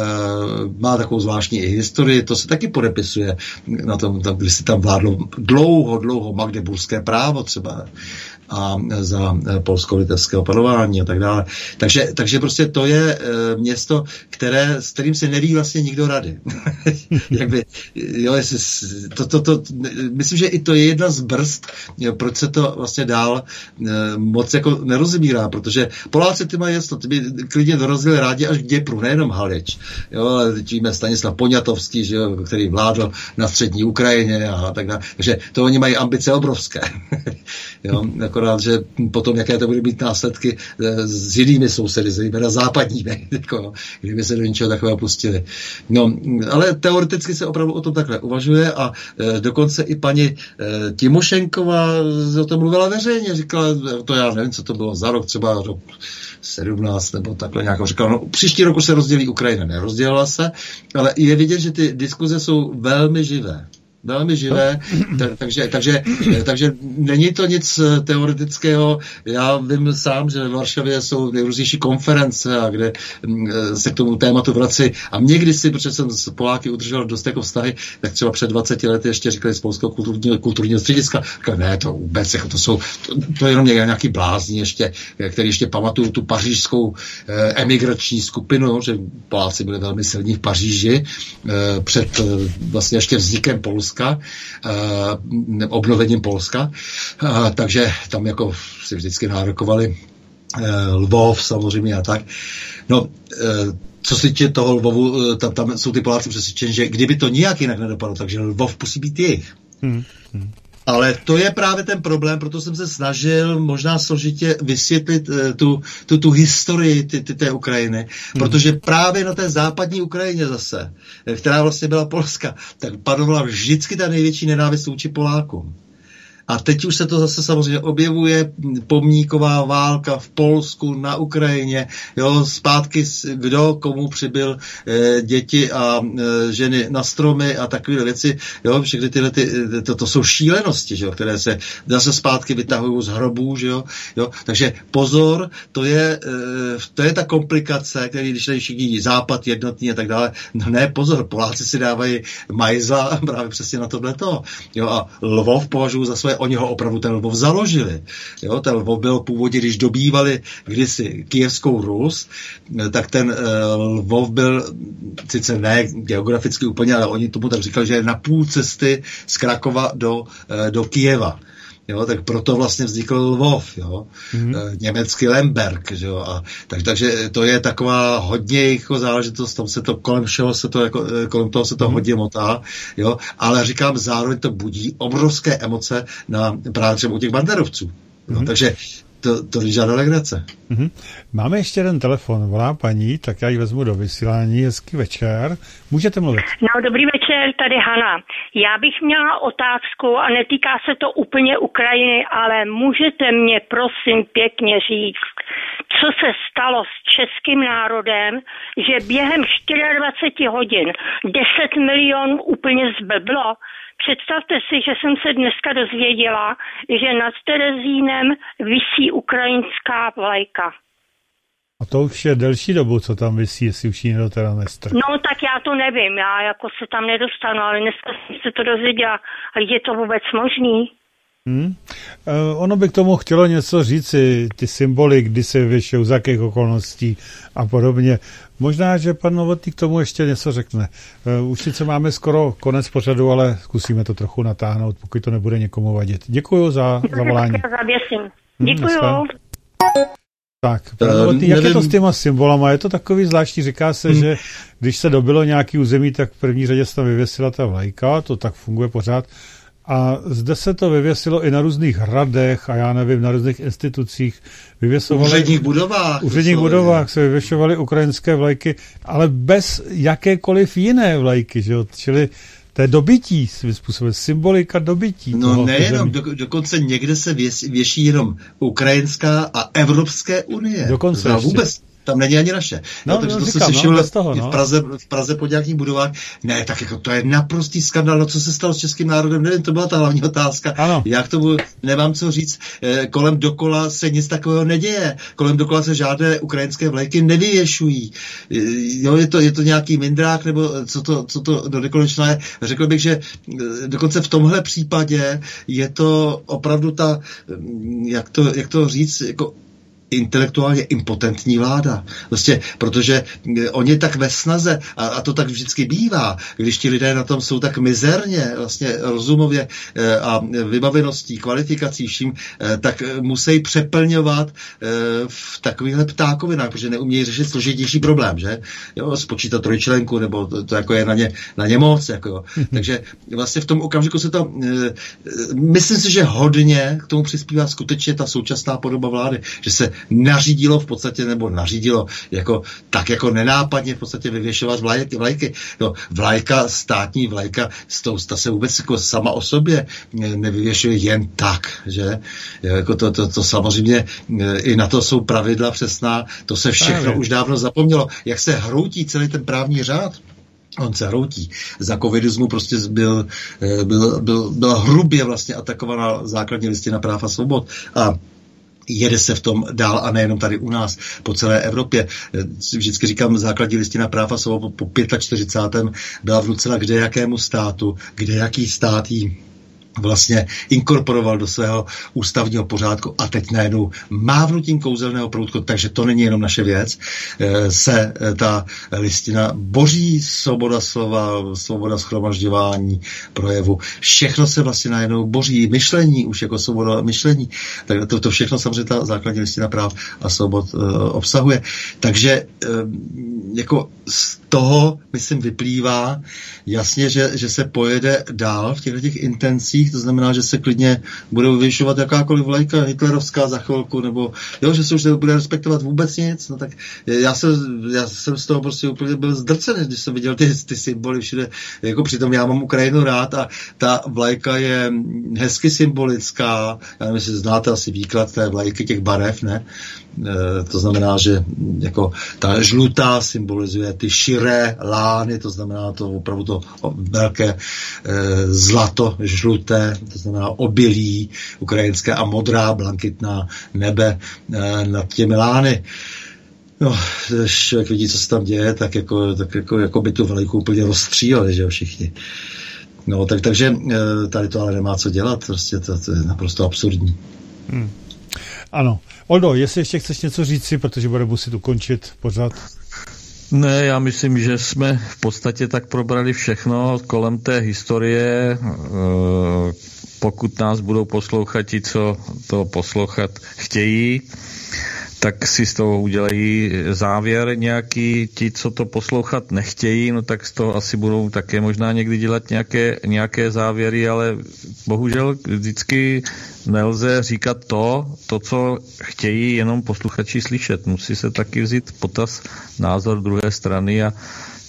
má takovou zvláštní i historii, to se taky podepisuje na tom, tam, když si tam vládlo dlouho, dlouho magdeburské právo třeba a za eh, polsko-litevského panování a tak dále. Takže, takže prostě to je e, město, které, s kterým se neví vlastně nikdo rady. Jakby, jo, jestli, to, to, to, myslím, že i to je jedna z brzd, proč se to vlastně dál moc jako nerozumírá, protože Poláci ty mají jasno, ty by klidně dorazili rádi až k Děpru, nejenom Halič. Jo, ale teď víme Stanislav Poňatovský, že jo, který vládl na střední Ukrajině a tak dále. Takže to oni mají ambice obrovské. jo, akorát, že potom, jaké to bude mít následky eh, s jinými sousedy, zejména západními, jako, kdyby se do něčeho takového pustili. No, ale teoreticky se opravdu o tom takhle uvažuje a e, dokonce i paní e, Timošenková o tom mluvila veřejně, říkala, to já nevím, co to bylo za rok, třeba rok 17 nebo takhle nějak říkala, no příští roku se rozdělí Ukrajina, nerozdělila se, ale je vidět, že ty diskuze jsou velmi živé velmi živé, takže, takže, takže není to nic eh, teoretického. Já vím sám, že v Varšavě jsou nejrůznější konference, a kde mm, eh, se k tomu tématu vrací. A někdy si, protože jsem s Poláky udržel dost jako vztahy, tak třeba před 20 lety ještě říkali z Polského kulturního, kulturního střediska, říkali, ne, to vůbec, jako to jsou, to, to je jenom nějaký blázni ještě, který ještě pamatují tu pařížskou eh, emigrační skupinu, že Poláci byli velmi silní v Paříži eh, před eh, vlastně ještě vznikem Polska Polska, uh, obnovením Polska, uh, takže tam jako si vždycky nárokovali uh, Lvov samozřejmě a tak. No, co se týče toho Lvovu, tam, tam jsou ty Poláci přesvědčeni, že kdyby to nijak jinak nedopadlo, takže Lvov musí být jejich. Hmm. Hmm. Ale to je právě ten problém, proto jsem se snažil možná složitě vysvětlit uh, tu, tu, tu historii ty, ty, té Ukrajiny, hmm. protože právě na té západní Ukrajině zase, která vlastně byla Polska, tak panovala vždycky ta největší nenávist vůči Polákům. A teď už se to zase samozřejmě objevuje, pomníková válka v Polsku, na Ukrajině, jo, zpátky kdo komu přibyl e, děti a e, ženy na stromy a takové věci, jo, všechny tyhle, ty, to, to jsou šílenosti, že jo, které se zase zpátky vytahují z hrobů, že jo, jo, takže pozor, to je, e, to je ta komplikace, který když tady všichni západ jednotný a tak dále, no ne, pozor, Poláci si dávají majza právě přesně na tohleto, jo, a Lvov považují za své oni ho opravdu ten Lvov založili. Jo, ten Lvov byl původně, když dobývali kdysi kijevskou Rus, tak ten uh, Lvov byl sice ne geograficky úplně, ale oni tomu tak říkali, že je na půl cesty z Krakova do, uh, do Kijeva. Jo, tak proto vlastně vznikl Lvov, jo, mm-hmm. německý Lemberg, že jo, a tak, takže to je taková hodně jako záležitost, tam se to kolem všeho se to jako, eh, kolem toho se to mm-hmm. hodně motá, jo, ale říkám, zároveň to budí obrovské emoce na právě třeba u těch banderovců. No, mm-hmm. Takže to, to žádná legrace. Mm-hmm. Máme ještě jeden telefon, volá paní, tak já ji vezmu do vysílání. Hezký večer. Můžete mluvit. No, dobrý večer, tady Hana. Já bych měla otázku a netýká se to úplně Ukrajiny, ale můžete mě prosím pěkně říct, co se stalo s českým národem, že během 24 hodin 10 milionů úplně zblblo Představte si, že jsem se dneska dozvěděla, že nad Terezínem visí ukrajinská vlajka. A to už je delší dobu, co tam vysí, jestli už ji někdo teda nestrh. No tak já to nevím, já jako se tam nedostanu, ale dneska jsem se to dozvěděla. A je to vůbec možný? Hmm. Uh, ono by k tomu chtělo něco říci, ty symboly, kdy se věšou, za jakých okolností a podobně. Možná, že pan Novotný k tomu ještě něco řekne. Uh, už sice máme skoro konec pořadu, ale zkusíme to trochu natáhnout, pokud to nebude někomu vadit. Děkuji za zavolání. Děkuji. Hmm, tak, pan Novotný, jak je to s těma symbolama? Je to takový zvláštní, říká se, hmm. že když se dobilo nějaký území, tak v první řadě se tam vyvěsila ta vlajka, to tak funguje pořád. A zde se to vyvěsilo i na různých hradech a já nevím, na různých institucích. Vyvěsovali, úředních budovách. Úředních budovách se vyvěšovaly ukrajinské vlajky, ale bez jakékoliv jiné vlajky, že jo? Čili to je dobytí svým způsobem, symbolika dobytí. No nejenom, do, dokonce někde se věs, věší jenom ukrajinská a Evropské unie. Dokonce to vůbec, tam není ani naše. No, no, takže no, to říkám, se si no, toho, no. v, Praze, v Praze po nějakých budovách. Ne, tak jako to je naprostý skandál. No, co se stalo s českým národem? Nevím, to byla ta hlavní otázka. Ano. Já k tomu nemám co říct. E, kolem dokola se nic takového neděje. Kolem dokola se žádné ukrajinské vlajky nevyvěšují. E, jo, je to, je to nějaký mindrák, nebo co to, co to do nekonečna je. Řekl bych, že e, dokonce v tomhle případě je to opravdu ta, jak to, jak to říct, jako intelektuálně impotentní vláda. Prostě, protože eh, oni tak ve snaze, a, a to tak vždycky bývá, když ti lidé na tom jsou tak mizerně, vlastně rozumově eh, a vybaveností, kvalifikací, vším, eh, tak musí přeplňovat v takovýchhle ptákovinách, protože neumějí řešit složitější problém, že? Jo, spočítat trojčlenku, nebo to, to jako je na ně, na ně moc, jako jo. Takže vlastně v tom okamžiku se to, myslím si, že hodně k tomu přispívá skutečně ta současná podoba vlády, že se nařídilo v podstatě, nebo nařídilo jako, tak jako nenápadně v podstatě vyvěšovat vlajky. vlajky. No, vlajka, státní vlajka, to, ta se vůbec jako sama o sobě nevyvěšuje jen tak, že? Jako to, to, to samozřejmě e, i na to jsou pravidla přesná, to se všechno Právě. už dávno zapomnělo. Jak se hroutí celý ten právní řád, On se hroutí. Za covidismu prostě byl, e, byl, byl, byla hrubě vlastně atakovaná základní listina práv a svobod. A jede se v tom dál a nejenom tady u nás, po celé Evropě. Vždycky říkám, základní listina práv a svobod po 45. byla vnucena kde jakému státu, kde jaký stát jí vlastně inkorporoval do svého ústavního pořádku a teď najednou mávnutím kouzelného proutku, takže to není jenom naše věc, eh, se eh, ta listina boří svoboda slova, svoboda schromažďování, projevu. Všechno se vlastně najednou boří. Myšlení, už jako svoboda myšlení. Tak to, to všechno samozřejmě ta základní listina práv a svobod uh, obsahuje. Takže jako z toho, myslím, vyplývá jasně, že, že se pojede dál v těchto těch intencích, to znamená, že se klidně bude vyvěšovat jakákoliv vlajka hitlerovská za chvilku, nebo jo, že se už nebude respektovat vůbec nic, no tak já, se, já jsem z toho prostě úplně byl zdrcený, když jsem viděl ty, ty symboly všude, jako přitom já mám Ukrajinu rád a ta vlajka je hezky symbolická, já nevím, jestli znáte asi výklad té vlajky těch barev, ne? E, to znamená, že jako ta žlutá symbolizuje ty širé lány, to znamená to opravdu to velké e, zlato žluté, to znamená obilí ukrajinské a modrá blankitná nebe e, nad těmi lány. No, když člověk vidí, co se tam děje, tak jako, tak jako, jako by tu velikou úplně rozstříleli, že všichni. No, tak, takže tady to ale nemá co dělat, prostě to, to je naprosto absurdní. Hmm. Ano. Oldo, jestli ještě chceš něco říct si, protože bude muset ukončit pořád. Ne, já myslím, že jsme v podstatě tak probrali všechno kolem té historie. Eh, pokud nás budou poslouchat ti, co to poslouchat chtějí, tak si z toho udělají závěr nějaký, ti, co to poslouchat nechtějí, no tak z toho asi budou také možná někdy dělat nějaké, nějaké závěry, ale bohužel vždycky nelze říkat to, to, co chtějí jenom posluchači slyšet. Musí se taky vzít potaz názor druhé strany a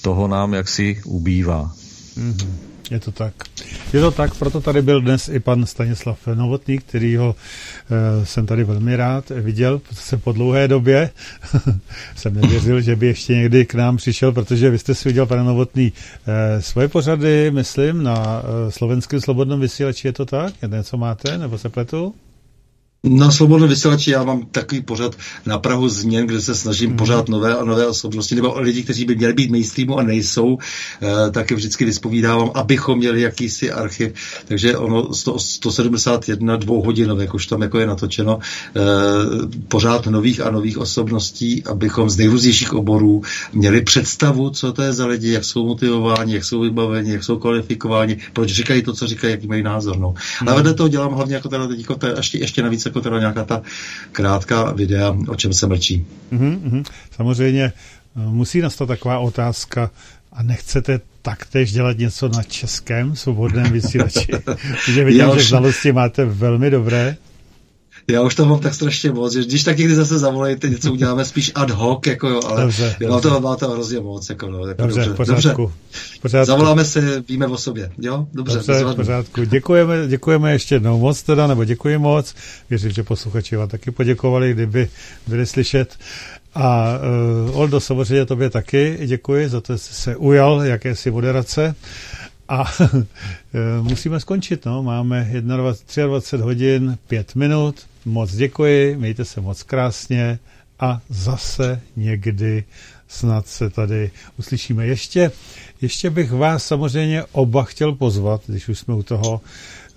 toho nám jaksi ubývá. Mm-hmm. Je to tak. Je to tak, proto tady byl dnes i pan Stanislav Novotný, který ho e, jsem tady velmi rád viděl, se po dlouhé době jsem nevěřil, že by ještě někdy k nám přišel, protože vy jste si viděl, pane Novotný, e, svoje pořady, myslím, na e, slovenském slobodném vysílači, je to tak? Něco máte, nebo se pletu? Na svobodnou vysílači já mám takový pořad na Prahu změn, kde se snažím mm. pořád nové a nové osobnosti, nebo lidi, kteří by měli být mainstreamu a nejsou, eh, tak je vždycky vyspovídávám, abychom měli jakýsi archiv. Takže ono 100, 171 dvouhodinovek už tam jako je natočeno eh, pořád nových a nových osobností, abychom z nejrůznějších oborů měli představu, co to je za lidi, jak jsou motivováni, jak jsou vybaveni, jak jsou kvalifikováni, proč říkají to, co říkají, jaký mají názor. No. Mm. A vedle toho dělám hlavně jako teda, jako teda ještě, ještě navíc jako teda nějaká ta krátká videa, o čem se mlčí. Mm-hmm, samozřejmě eh, musí nastat taková otázka, a nechcete taktéž dělat něco na českém svobodném vysílači? Protože vidím, že znalosti máte velmi dobré. Já už to mám tak strašně moc, že když tak někdy zase zavolejte, něco uděláme spíš ad hoc, jako jo, ale dobře, mám, dobře. To, mám to hrozně moc. Jako, no, jako dobře, dobře. Pořádku. dobře. Pořádku. Zavoláme se, víme o sobě. Jo? Dobře, dobře v pořádku. Děkujeme, děkujeme ještě jednou moc teda, nebo děkuji moc. Věřím, že posluchači vám taky poděkovali, kdyby byli slyšet. A uh, Oldo, samozřejmě tobě taky děkuji za to, že jsi se ujal jakési moderace. A musíme skončit, no. Máme 21, 23 hodin, 5 minut. Moc děkuji, mějte se moc krásně a zase někdy snad se tady uslyšíme. Ještě, ještě bych vás samozřejmě oba chtěl pozvat, když už jsme u toho,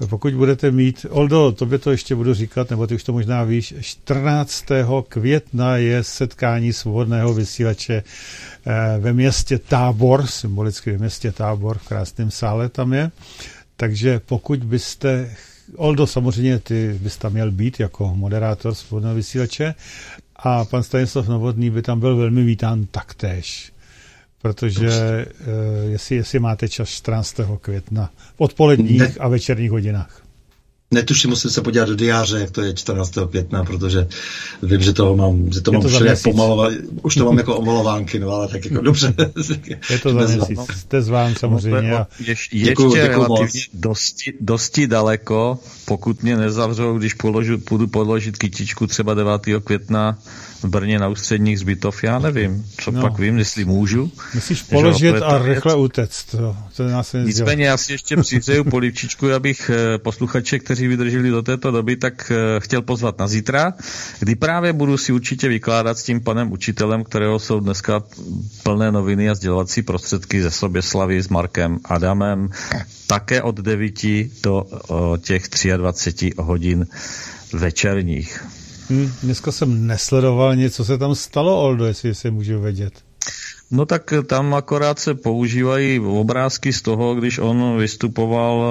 pokud budete mít, Oldo, tobě to ještě budu říkat, nebo ty už to možná víš, 14. května je setkání svobodného vysílače eh, ve městě Tábor, symbolicky ve městě Tábor, v krásném sále tam je. Takže pokud byste Oldo, samozřejmě ty bys tam měl být jako moderátor svobodného vysílače a pan Stanislav Novotný by tam byl velmi vítán taktéž. Protože uh, jestli, jestli máte čas 14. května v odpoledních ne, a večerních hodinách. Netuším, musím se podívat do diáře, jak to je 14. května, protože vím, že to mám, že to je mám všude pomalovat, už to mám jako omalovánky, no ale tak jako dobře. je to za měsíc, jste zván samozřejmě. A... Ještě, děkuju, ještě děkuju relativně dosti, dosti daleko, pokud mě nezavřou, když položu, půjdu položit kytičku třeba 9. května v Brně na ústředních zbytov, já nevím, co no. pak vím, jestli můžu. Musíš položit a rychle utéct. To, to nás Nicméně já si ještě přihřeju polivčičku, abych eh, posluchače, kteří vydrželi do této doby, tak eh, chtěl pozvat na zítra, kdy právě budu si určitě vykládat s tím panem učitelem, kterého jsou dneska plné noviny a sdělovací prostředky ze Soběslavy s Markem Adamem, také od 9 do těch 23 hodin večerních. Hmm, dneska jsem nesledoval nic, co se tam stalo, Oldo, jestli se můžu vědět. No tak tam akorát se používají obrázky z toho, když on vystupoval,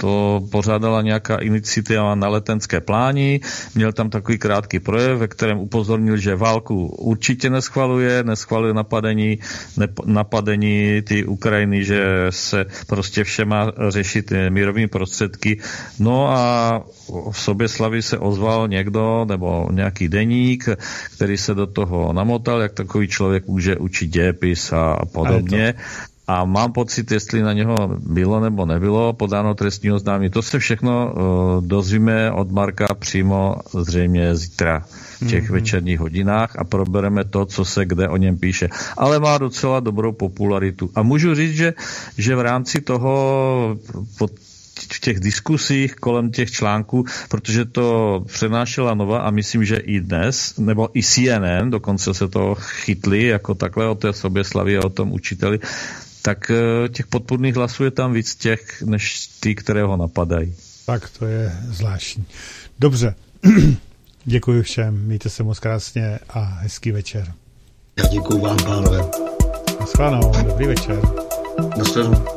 to pořádala nějaká iniciativa na letenské pláni, měl tam takový krátký projev, ve kterém upozornil, že válku určitě neschvaluje, neschvaluje napadení, napadení ty Ukrajiny, že se prostě vše má řešit mírovými prostředky. No a v sobě slavy se ozval někdo nebo nějaký deník, který se do toho namotal, jak takový člověk může učit dějepis a podobně. A mám pocit, jestli na něho bylo nebo nebylo podáno trestní oznámení. To se všechno uh, dozvíme od Marka přímo zřejmě zítra v těch mm-hmm. večerních hodinách a probereme to, co se kde o něm píše. Ale má docela dobrou popularitu. A můžu říct, že, že v rámci toho pod v těch diskusích kolem těch článků, protože to přenášela Nova a myslím, že i dnes, nebo i CNN, dokonce se to chytli jako takhle o té sobě slavě o tom učiteli, tak eh, těch podpůrných hlasů je tam víc těch, než ty, které ho napadají. Tak to je zvláštní. Dobře, děkuji všem, mějte se moc krásně a hezký večer. Já děkuju vám, pánové. Naschledanou, dobrý večer. Naschledanou.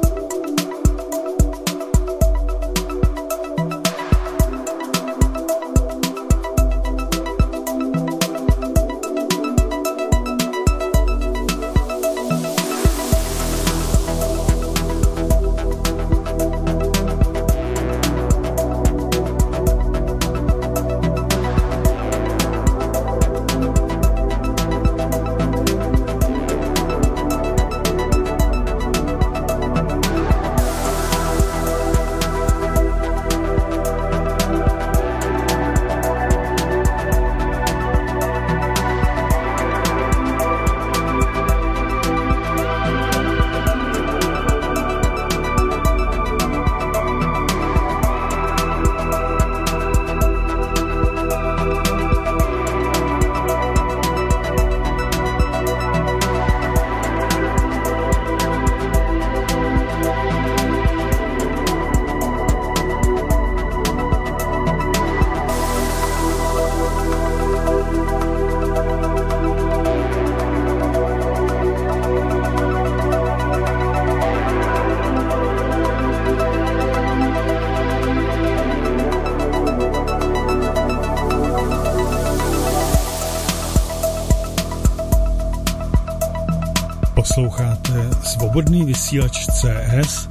Vysílač CS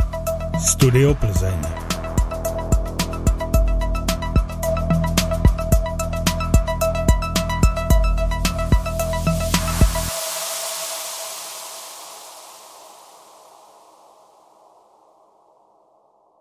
Studio Plzeň.